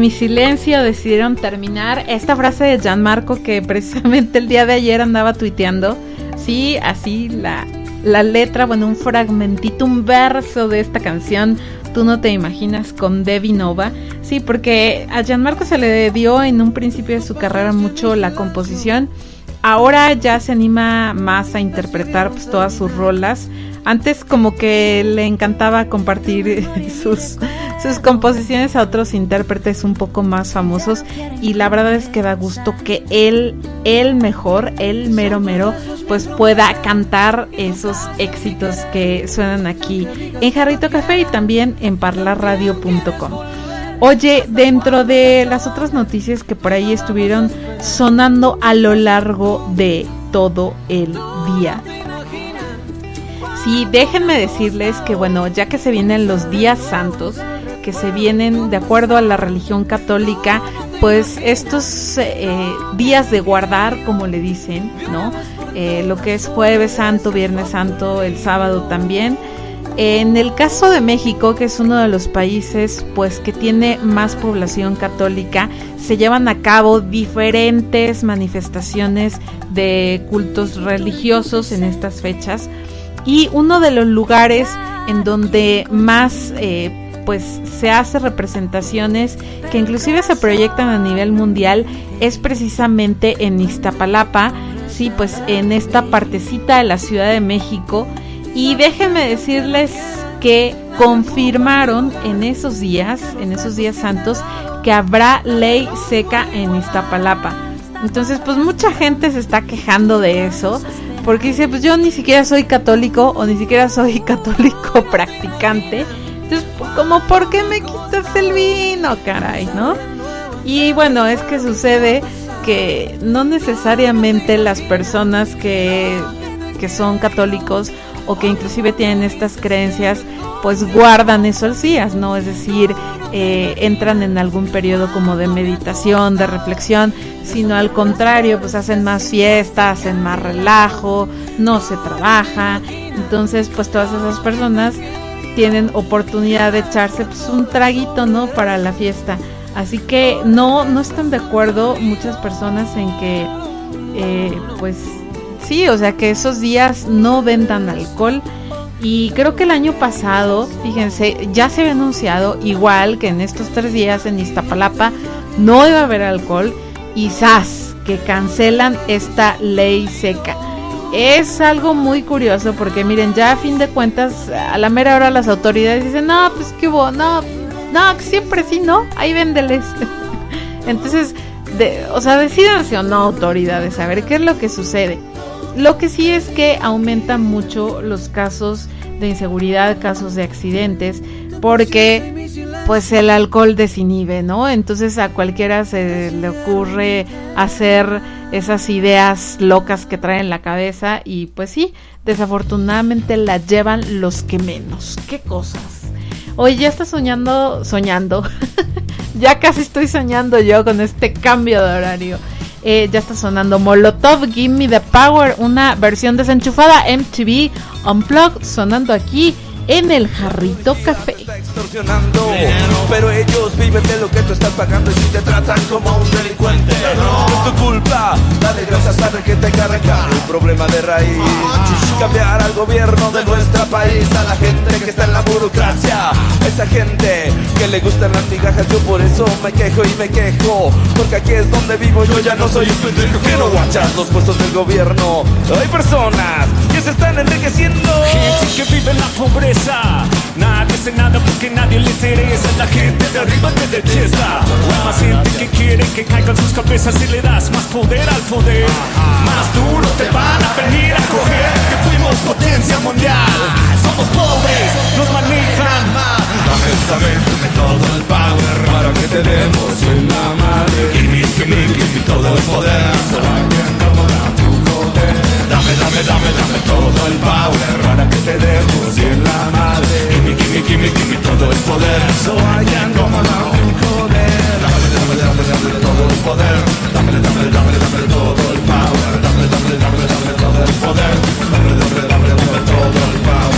mi silencio decidieron terminar. Esta frase de Gianmarco que precisamente el día de ayer andaba tuiteando. Sí, así la, la letra, bueno, un fragmentito, un verso de esta canción. Tú no te imaginas con Debbie Nova. Sí, porque a Gianmarco se le dio en un principio de su carrera mucho la composición. Ahora ya se anima más a interpretar pues, todas sus rolas. Antes como que le encantaba compartir sus, sus composiciones a otros intérpretes un poco más famosos y la verdad es que da gusto que él, el mejor, el mero mero, pues pueda cantar esos éxitos que suenan aquí en Jarrito Café y también en parlarradio.com. Oye, dentro de las otras noticias que por ahí estuvieron sonando a lo largo de todo el día. Sí, déjenme decirles que bueno, ya que se vienen los días santos, que se vienen de acuerdo a la religión católica, pues estos eh, días de guardar, como le dicen, ¿no? Eh, lo que es jueves santo, viernes santo, el sábado también. En el caso de México, que es uno de los países pues que tiene más población católica, se llevan a cabo diferentes manifestaciones de cultos religiosos en estas fechas. Y uno de los lugares en donde más eh, pues se hace representaciones que inclusive se proyectan a nivel mundial es precisamente en Iztapalapa, sí, pues en esta partecita de la Ciudad de México y déjenme decirles que confirmaron en esos días, en esos días santos, que habrá ley seca en Iztapalapa. Entonces, pues mucha gente se está quejando de eso, porque dice, pues yo ni siquiera soy católico o ni siquiera soy católico practicante. Entonces, como, ¿por qué me quitas el vino, caray, no? Y bueno, es que sucede que no necesariamente las personas que, que son católicos o que inclusive tienen estas creencias, pues guardan esos días, ¿no? Es decir, eh, entran en algún periodo como de meditación, de reflexión, sino al contrario, pues hacen más fiesta, hacen más relajo, no se trabaja, entonces pues todas esas personas tienen oportunidad de echarse pues un traguito, ¿no? Para la fiesta. Así que no, no están de acuerdo muchas personas en que, eh, pues, sí, o sea, que esos días no vendan alcohol. Y creo que el año pasado, fíjense, ya se había anunciado, igual que en estos tres días en Iztapalapa, no iba a haber alcohol. Y ¡zas! que cancelan esta ley seca. Es algo muy curioso porque miren, ya a fin de cuentas, a la mera hora las autoridades dicen, no, pues que hubo, no, no, siempre sí, no, ahí véndeles. Entonces, de, o sea, decidanse o no autoridades, a ver qué es lo que sucede. Lo que sí es que aumentan mucho los casos de inseguridad, casos de accidentes, porque pues el alcohol desinhibe, ¿no? Entonces a cualquiera se le ocurre hacer esas ideas locas que traen en la cabeza y pues sí, desafortunadamente las llevan los que menos. ¿Qué cosas? Hoy ya está soñando, soñando. ya casi estoy soñando yo con este cambio de horario. Eh, ya está sonando Molotov, Give Me the Power, una versión desenchufada MTV Unplugged, sonando aquí en el Jarrito Café. extorsionando Pero ellos viven de lo que tú estás pagando Y si te tratan como un delincuente. No es tu culpa Dale gracias a que te arrancar el problema de raíz Cambiar al gobierno de nuestro país. A la gente que está en la burocracia Esa gente que le gustan las migajas. Yo por eso me quejo y me quejo Porque aquí es donde vivo. Yo ya no soy un pendejo Que no guachas los puestos del gobierno. Hay personas que se están enriqueciendo Gente que vive en la pobreza Nadie hace nada porque nadie le interesa. La gente de arriba te detesta. Hay más gente que quiere que caigan sus cabezas Si le das más poder al poder. Más duro te van a venir a coger. Que fuimos potencia mundial. Somos pobres, nos manejan mal. Dame, todo el power para que te demos en la madre. Me, give me todo el poder. Dame, dame, dame, dame todo el power para que te demos en la madre. Give me, give me, give me, give me todo el poder. So I can around to joder. Dame, dame, dame, dame todo el poder. Dame, dame, dame, dame todo el power. Dame, dame, dame, dame todo el poder. Dame, dame, dame, dame todo el power.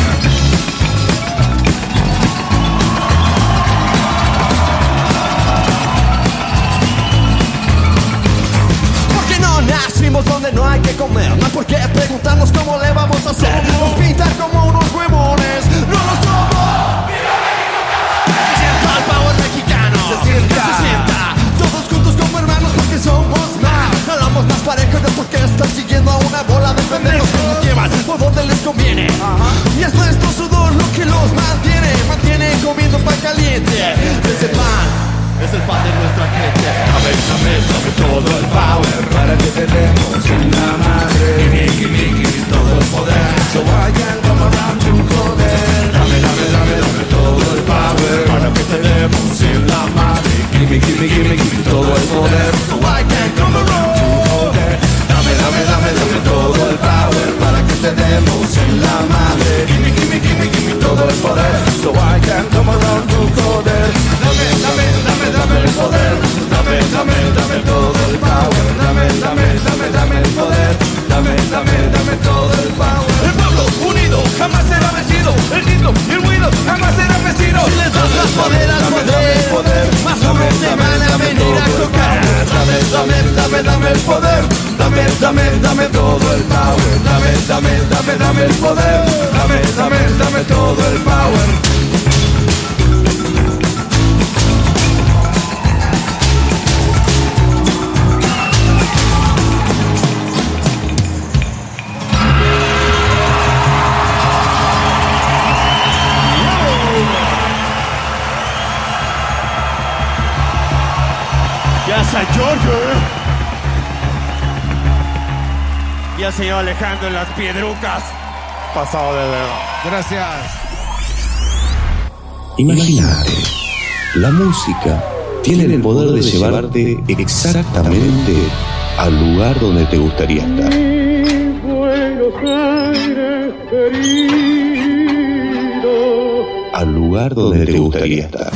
Nacimos donde no hay que comer. No hay por qué preguntarnos cómo le vamos a hacer. Nos pintan como unos huevones. No lo somos. Sienta el power mexicano. Se sienta, se sienta. Todos juntos como hermanos porque somos más. Hablamos más parejo no porque están siguiendo a una bola de pendejos Que nos llevan por donde les conviene. Y es nuestro sudor lo que los mantiene. Mantiene comiendo pan caliente. Ese pan es el pan de nuestra gente Dame, dame, dame todo el power para que te demos en la madre. En las piedrucas. Pasado de dedo. Gracias. Imagínate, la música tiene el poder de llevarte exactamente al lugar donde te gustaría estar. Buenos Aires querido. Al lugar donde te gustaría estar.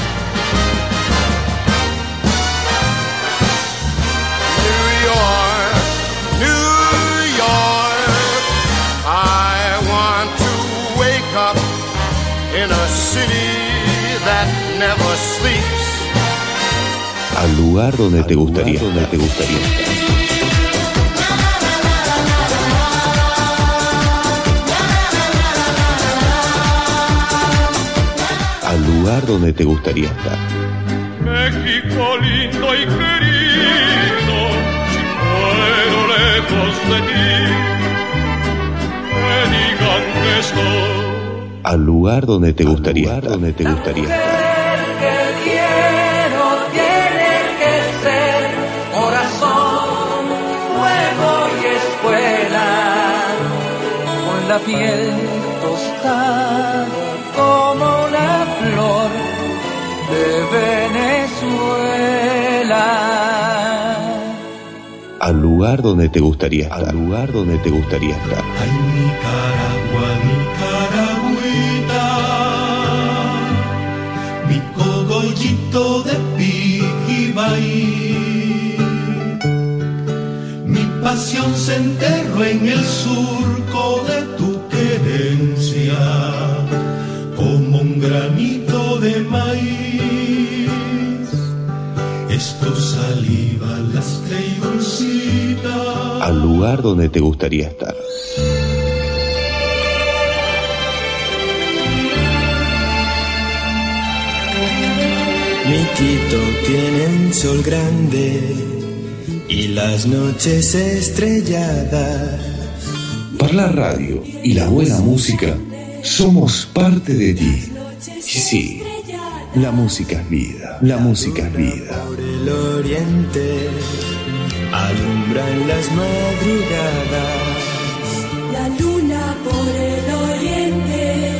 Lugar donde te gustaría donde te gustaría estar. Al lugar donde te gustaría estar. México lindo y querido, si muero lejos de ti, que digan que estoy. Al lugar donde te gustaría estar. donde te gustaría estar. Piel tostada como la flor de Venezuela. Al lugar donde te gustaría estar. Al lugar donde te gustaría estar. Ay, Nicaragua, Nicaragüita, mi cogollito de Pijibay. Mi pasión se enterró en el tu como un granito de maíz. Esto saliva lastre y dulcita. Al lugar donde te gustaría estar. Mi Quito tiene un sol grande y las noches estrelladas. Para la radio y la buena música, somos parte de ti. Y sí, la música es vida. La música es vida. Por el oriente alumbran las madrugadas. La luna por el oriente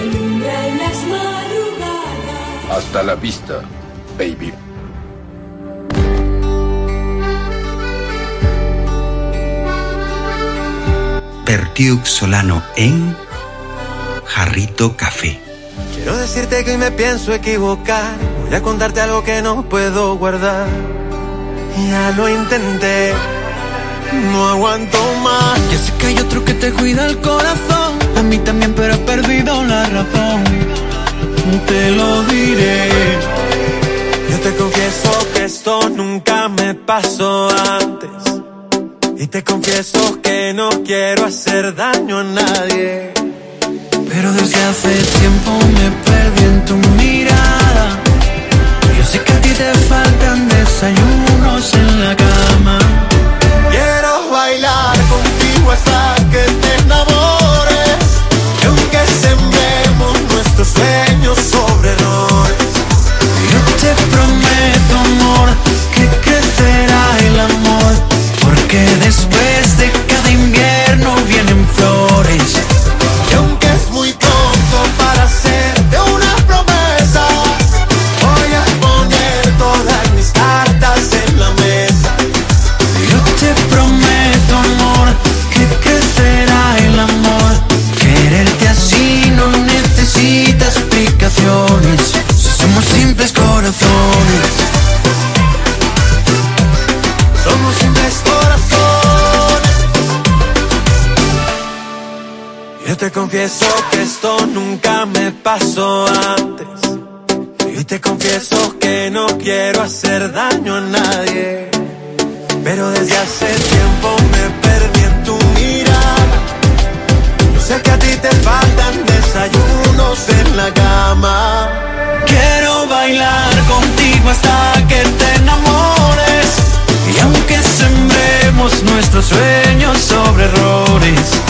alumbra en las madrugadas. Hasta la vista, baby. Pertiux Solano en Jarrito Café. Quiero decirte que hoy me pienso equivocar. Voy a contarte algo que no puedo guardar. Ya lo intenté, no aguanto más. Ya sé que hay otro que te cuida el corazón. A mí también, pero he perdido la razón. Te lo diré. Yo te confieso que esto nunca me pasó antes. Y te confieso que no quiero hacer daño a nadie. Pero desde hace tiempo me perdí en tu mirada. Yo sé que a ti te faltan desayunos en la cama. Quiero bailar contigo hasta que te enamores. Y aunque sembremos nuestros sueños sobre errores. Te confieso que esto nunca me pasó antes. Y te confieso que no quiero hacer daño a nadie. Pero desde hace tiempo me perdí en tu mirada. Yo sé que a ti te faltan desayunos en la cama. Quiero bailar contigo hasta que te enamores. Y aunque sembremos nuestros sueños sobre errores,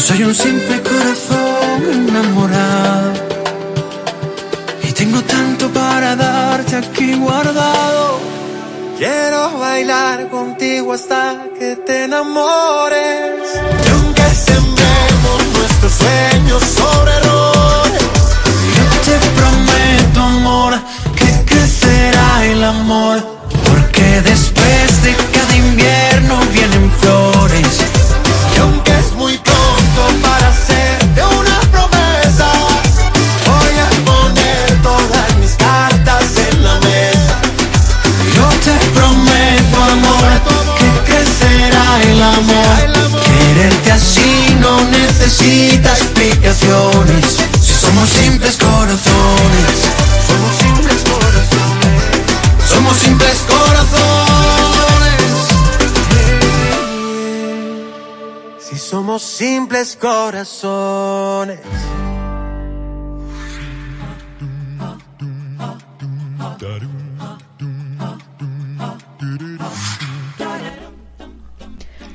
Soy un simple corazón enamorado. Y tengo tanto para darte aquí guardado. Quiero bailar contigo hasta que te enamores. Y aunque sembremos nuestros sueños sobre errores. Yo te prometo, amor, que crecerá el amor. Necesita explicaciones.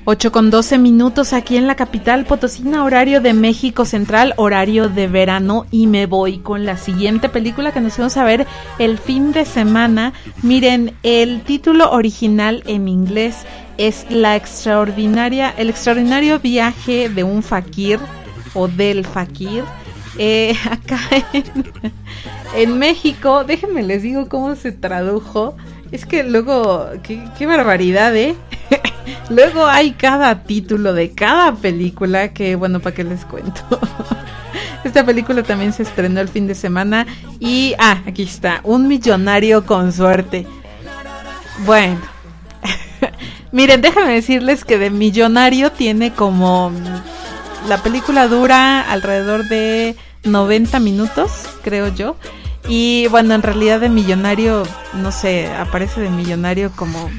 8 con 12 minutos aquí en la capital potosina, horario de México Central, horario de verano y me voy con la siguiente película que nos vamos a ver el fin de semana. Miren, el título original en inglés es La extraordinaria, el extraordinario viaje de un fakir o del fakir. Eh, acá en, México, déjenme les digo cómo se tradujo. Es que luego, qué barbaridad, ¿eh? Luego hay cada título de cada película que, bueno, ¿para qué les cuento? Esta película también se estrenó el fin de semana y, ah, aquí está, Un millonario con suerte. Bueno, miren, déjenme decirles que de millonario tiene como... La película dura alrededor de 90 minutos, creo yo. Y bueno, en realidad de millonario, no sé, aparece de millonario como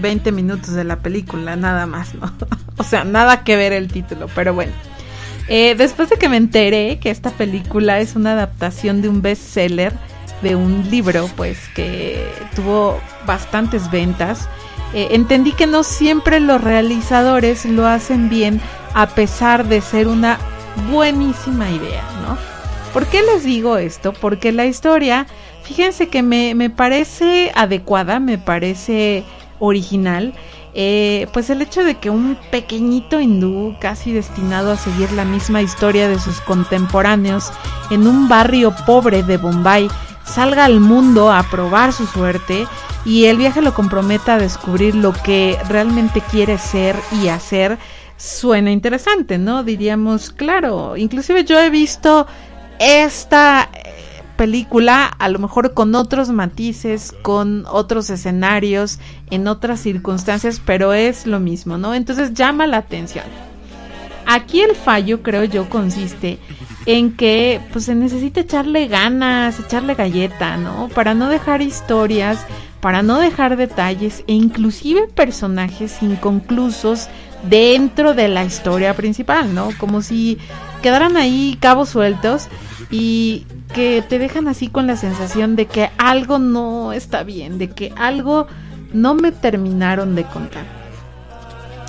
20 minutos de la película, nada más, ¿no? o sea, nada que ver el título, pero bueno. Eh, después de que me enteré que esta película es una adaptación de un bestseller, de un libro, pues que tuvo bastantes ventas, eh, entendí que no siempre los realizadores lo hacen bien a pesar de ser una buenísima idea, ¿no? ¿Por qué les digo esto? Porque la historia, fíjense que me, me parece adecuada, me parece original. Eh, pues el hecho de que un pequeñito hindú, casi destinado a seguir la misma historia de sus contemporáneos, en un barrio pobre de Bombay, salga al mundo a probar su suerte y el viaje lo comprometa a descubrir lo que realmente quiere ser y hacer, suena interesante, ¿no? Diríamos, claro, inclusive yo he visto esta película a lo mejor con otros matices, con otros escenarios, en otras circunstancias, pero es lo mismo, ¿no? Entonces llama la atención. Aquí el fallo, creo yo, consiste en que pues se necesita echarle ganas, echarle galleta, ¿no? Para no dejar historias, para no dejar detalles e inclusive personajes inconclusos dentro de la historia principal, ¿no? Como si quedaran ahí cabos sueltos y que te dejan así con la sensación de que algo no está bien, de que algo no me terminaron de contar.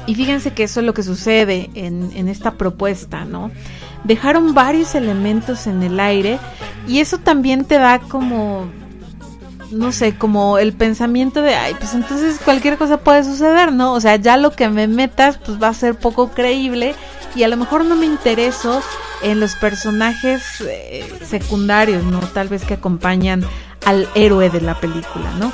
Y fíjense que eso es lo que sucede en, en esta propuesta, ¿no? Dejaron varios elementos en el aire y eso también te da como no sé, como el pensamiento de, ay, pues entonces cualquier cosa puede suceder, ¿no? O sea, ya lo que me metas, pues va a ser poco creíble y a lo mejor no me intereso en los personajes eh, secundarios, ¿no? Tal vez que acompañan al héroe de la película, ¿no?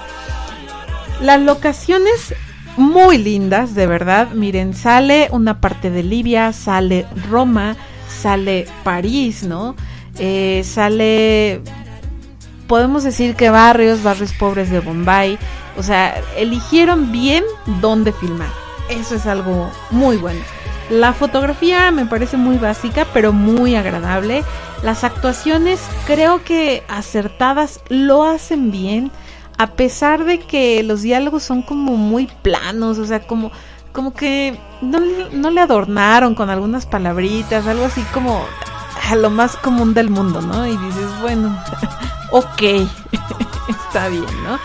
Las locaciones muy lindas, de verdad. Miren, sale una parte de Libia, sale Roma, sale París, ¿no? Eh, sale, podemos decir que barrios, barrios pobres de Bombay. O sea, eligieron bien dónde filmar. Eso es algo muy bueno. La fotografía me parece muy básica, pero muy agradable. Las actuaciones creo que acertadas lo hacen bien, a pesar de que los diálogos son como muy planos, o sea, como, como que no, no le adornaron con algunas palabritas, algo así como a lo más común del mundo, ¿no? Y dices, bueno, ok, está bien, ¿no?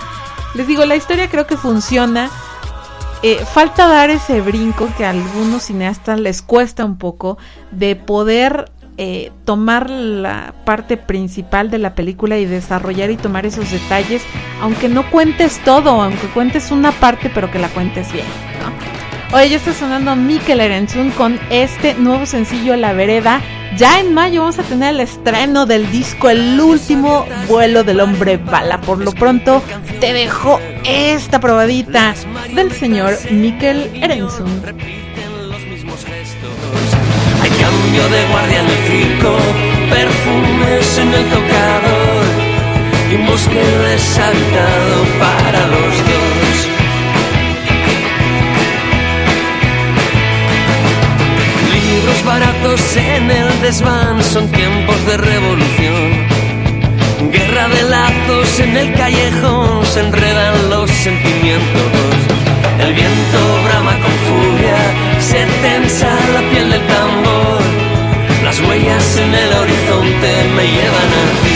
Les digo, la historia creo que funciona eh, falta dar ese brinco que a algunos cineastas les cuesta un poco de poder eh, tomar la parte principal de la película y desarrollar y tomar esos detalles, aunque no cuentes todo, aunque cuentes una parte, pero que la cuentes bien, ¿no? Oye, ya está sonando Mikel Erenzun con este nuevo sencillo La Vereda. Ya en mayo vamos a tener el estreno del disco El último vuelo del hombre bala. Por lo pronto te dejo esta probadita del señor Mikel Erenzun. Hay cambio de guardia en el circo, perfumes en el tocador y un bosque para los dos. Baratos en el desván son tiempos de revolución. Guerra de lazos en el callejón, se enredan los sentimientos. El viento brama con furia, se tensa la piel del tambor. Las huellas en el horizonte me llevan a ti.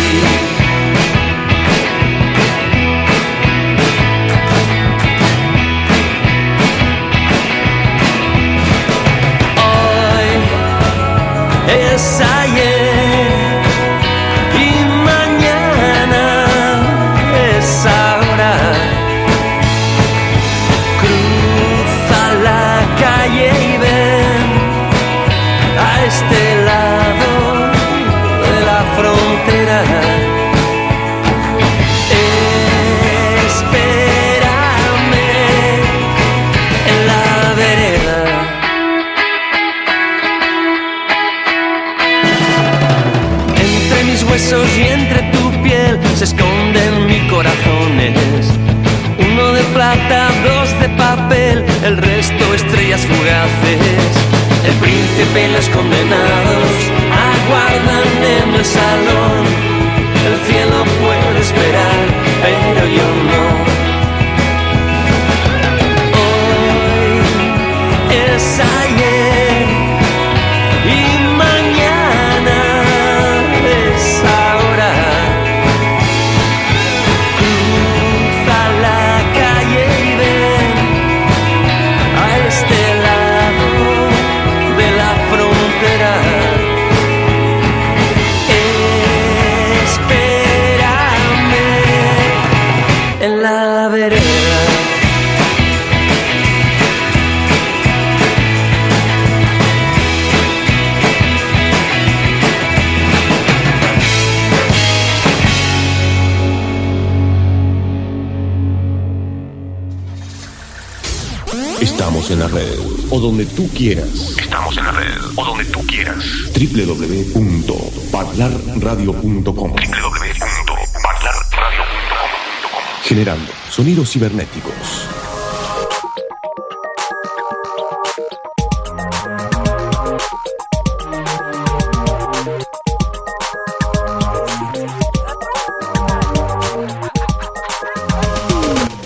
Generando sonidos cibernéticos.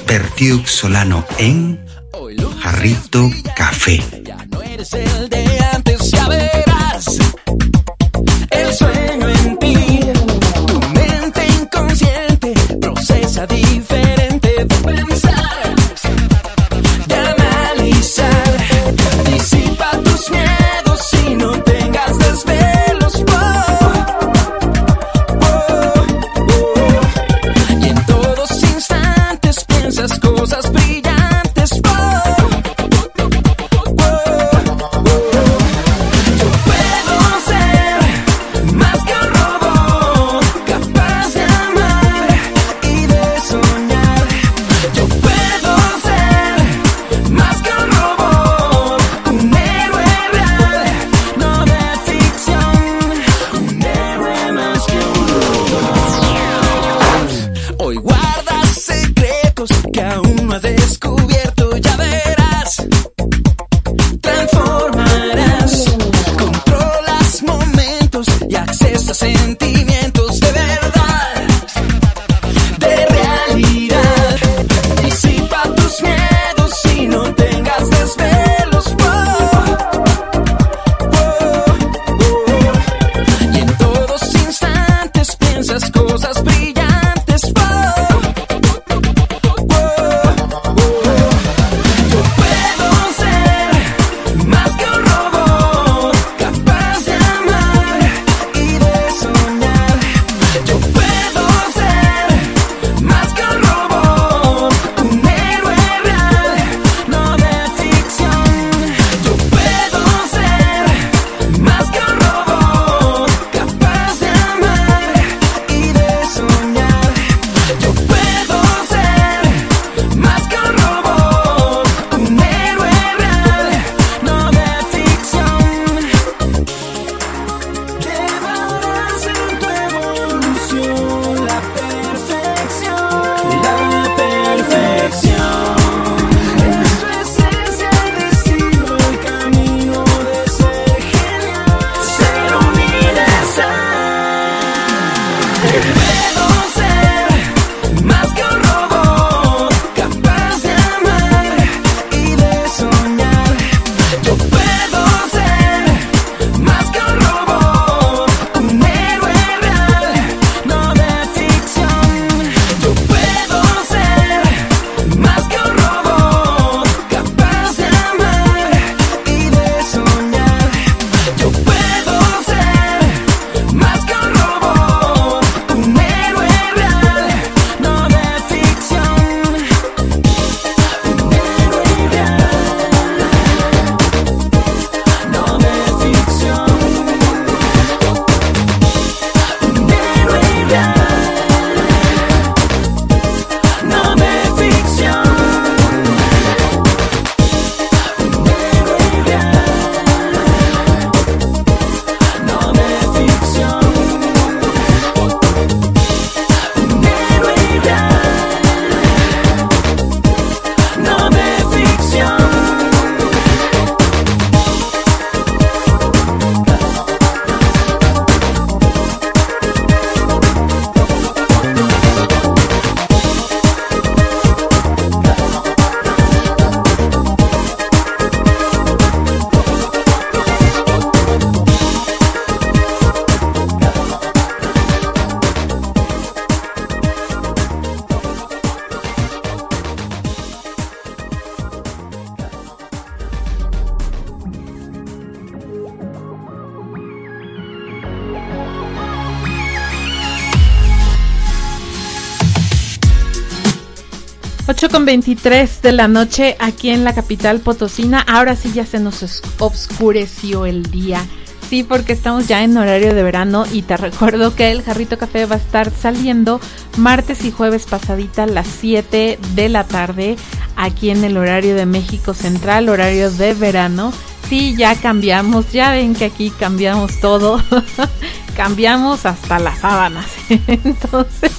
Pertiux Solano en Jarrito Café. Con 23 de la noche aquí en la capital potosina. Ahora sí ya se nos os- obscureció el día. Sí, porque estamos ya en horario de verano y te recuerdo que el Jarrito Café va a estar saliendo martes y jueves pasadita las 7 de la tarde aquí en el horario de México Central, horario de verano. Sí, ya cambiamos, ya ven que aquí cambiamos todo. cambiamos hasta las sábanas. Entonces,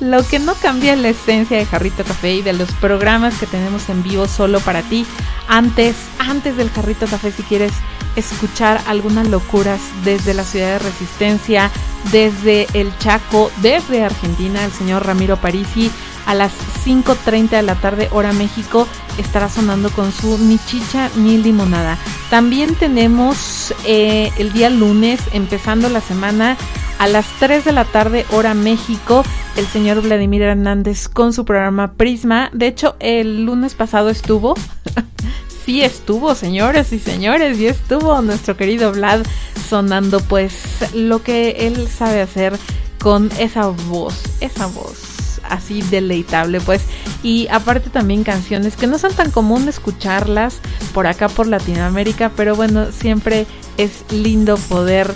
lo que no cambia es la esencia de Jarrito Café y de los programas que tenemos en vivo solo para ti. Antes, antes del Jarrito Café, si quieres escuchar algunas locuras desde la ciudad de Resistencia, desde el Chaco, desde Argentina, el señor Ramiro Parisi a las 5.30 de la tarde, hora México, estará sonando con su ni chicha ni limonada. También tenemos eh, el día lunes, empezando la semana, a las 3 de la tarde, hora México, el señor Vladimir Hernández con su programa Prisma. De hecho, el lunes pasado estuvo. sí estuvo, señores y señores, y estuvo nuestro querido Vlad sonando pues lo que él sabe hacer con esa voz, esa voz así deleitable pues y aparte también canciones que no son tan común escucharlas por acá por Latinoamérica pero bueno siempre es lindo poder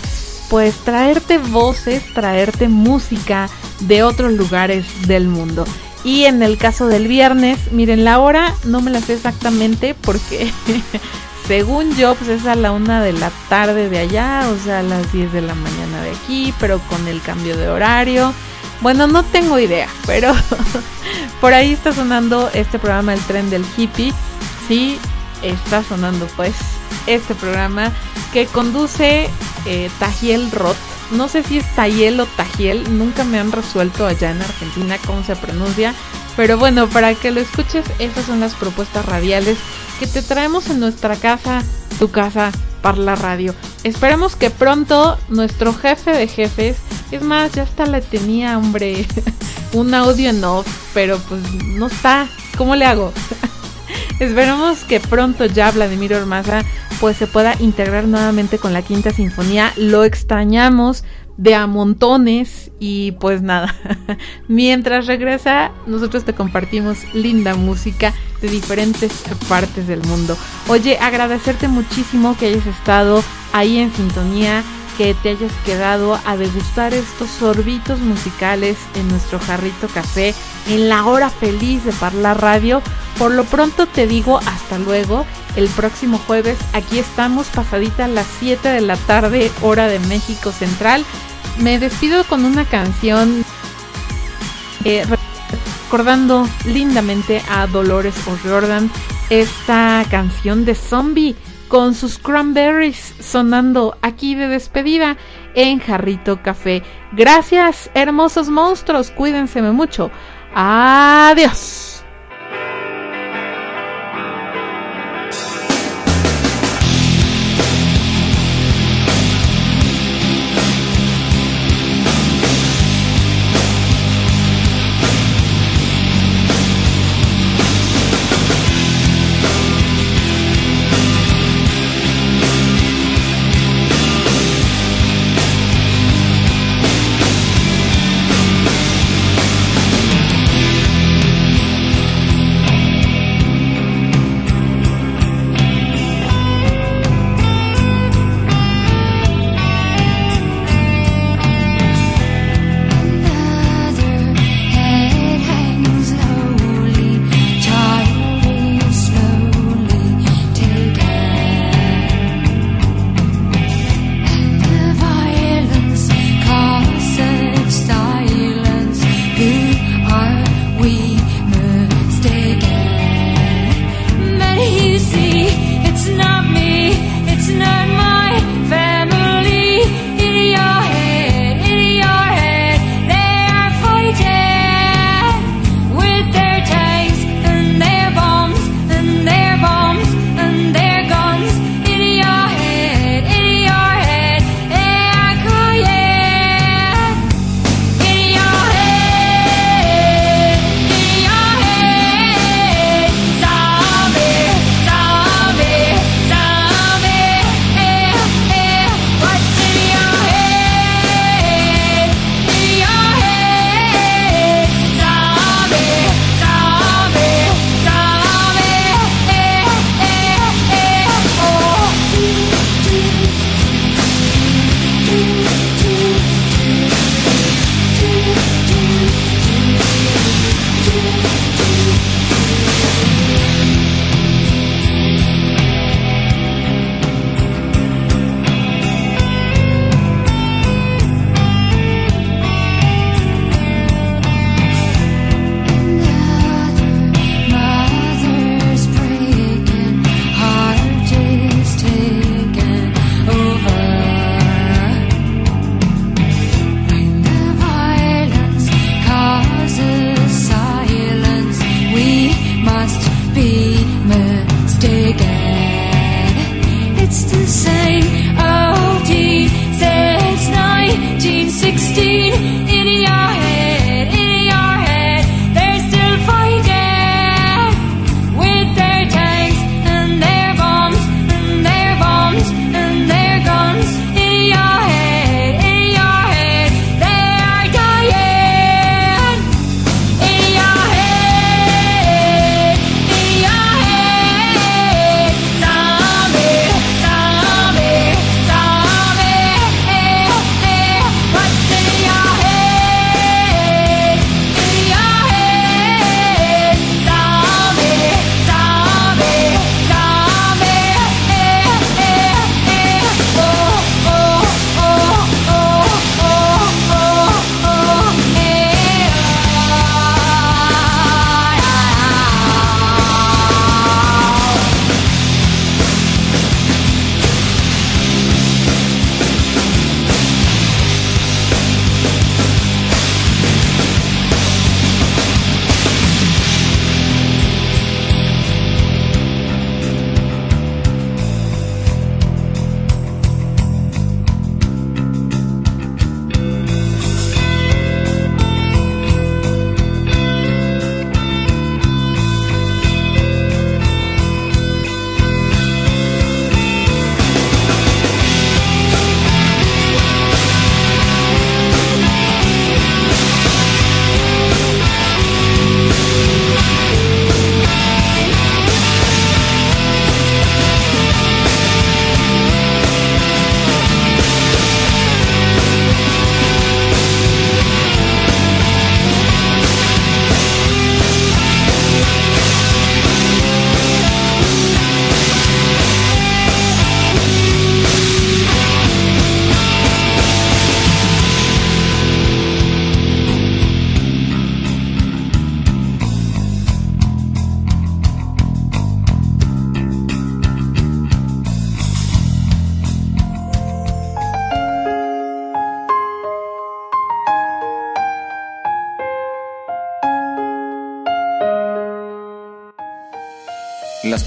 pues traerte voces traerte música de otros lugares del mundo y en el caso del viernes miren la hora no me la sé exactamente porque según yo pues es a la una de la tarde de allá o sea a las 10 de la mañana de aquí pero con el cambio de horario bueno, no tengo idea, pero por ahí está sonando este programa El tren del hippie. Sí, está sonando pues este programa que conduce eh, Tajiel Roth. No sé si es Tajiel o Tajiel, nunca me han resuelto allá en Argentina cómo se pronuncia. Pero bueno, para que lo escuches, esas son las propuestas radiales que te traemos en nuestra casa, tu casa, Parla Radio. Esperemos que pronto nuestro jefe de jefes, es más, ya hasta le tenía, hombre, un audio en off, pero pues no está. ¿Cómo le hago? Esperemos que pronto ya Vladimir Ormaza pues se pueda integrar nuevamente con la Quinta Sinfonía. Lo extrañamos de a montones y pues nada, mientras regresa nosotros te compartimos linda música de diferentes partes del mundo. Oye, agradecerte muchísimo que hayas estado ahí en sintonía, que te hayas quedado a degustar estos sorbitos musicales en nuestro jarrito café en la hora feliz de Parla Radio. Por lo pronto te digo hasta luego. El próximo jueves aquí estamos pasadita a las 7 de la tarde hora de México Central. Me despido con una canción eh, recordando lindamente a Dolores O'Riordan esta canción de Zombie con sus cranberries sonando aquí de despedida en Jarrito Café. Gracias, hermosos monstruos, cuídense mucho. Adiós.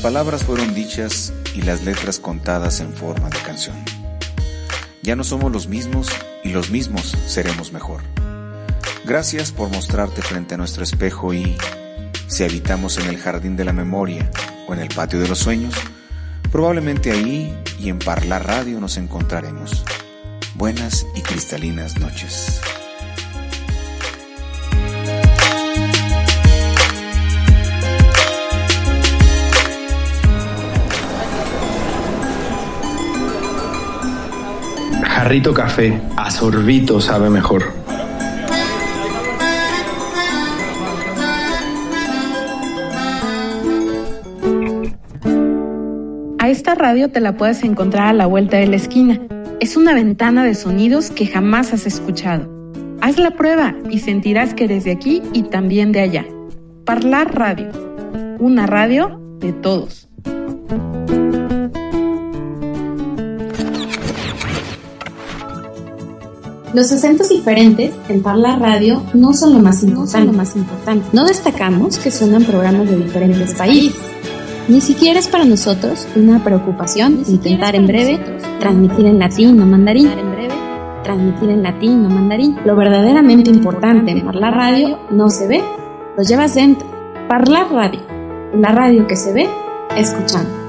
Palabras fueron dichas y las letras contadas en forma de canción. Ya no somos los mismos y los mismos seremos mejor. Gracias por mostrarte frente a nuestro espejo y, si habitamos en el jardín de la memoria o en el patio de los sueños, probablemente ahí y en Parlar Radio nos encontraremos. Buenas y cristalinas noches. Jarrito café, a sorbito sabe mejor. A esta radio te la puedes encontrar a la vuelta de la esquina. Es una ventana de sonidos que jamás has escuchado. Haz la prueba y sentirás que eres de aquí y también de allá. Parlar Radio. Una radio de todos. Los acentos diferentes en Parla Radio no son lo más importante. No, más importante. no destacamos que suenan programas de diferentes países. Ni siquiera es para nosotros una preocupación intentar en breve transmitir en latín o mandarín. Transmitir en latín o mandarín. Lo verdaderamente importante en Parla Radio no se ve, lo llevas dentro. Parlar Radio, la radio que se ve escuchando.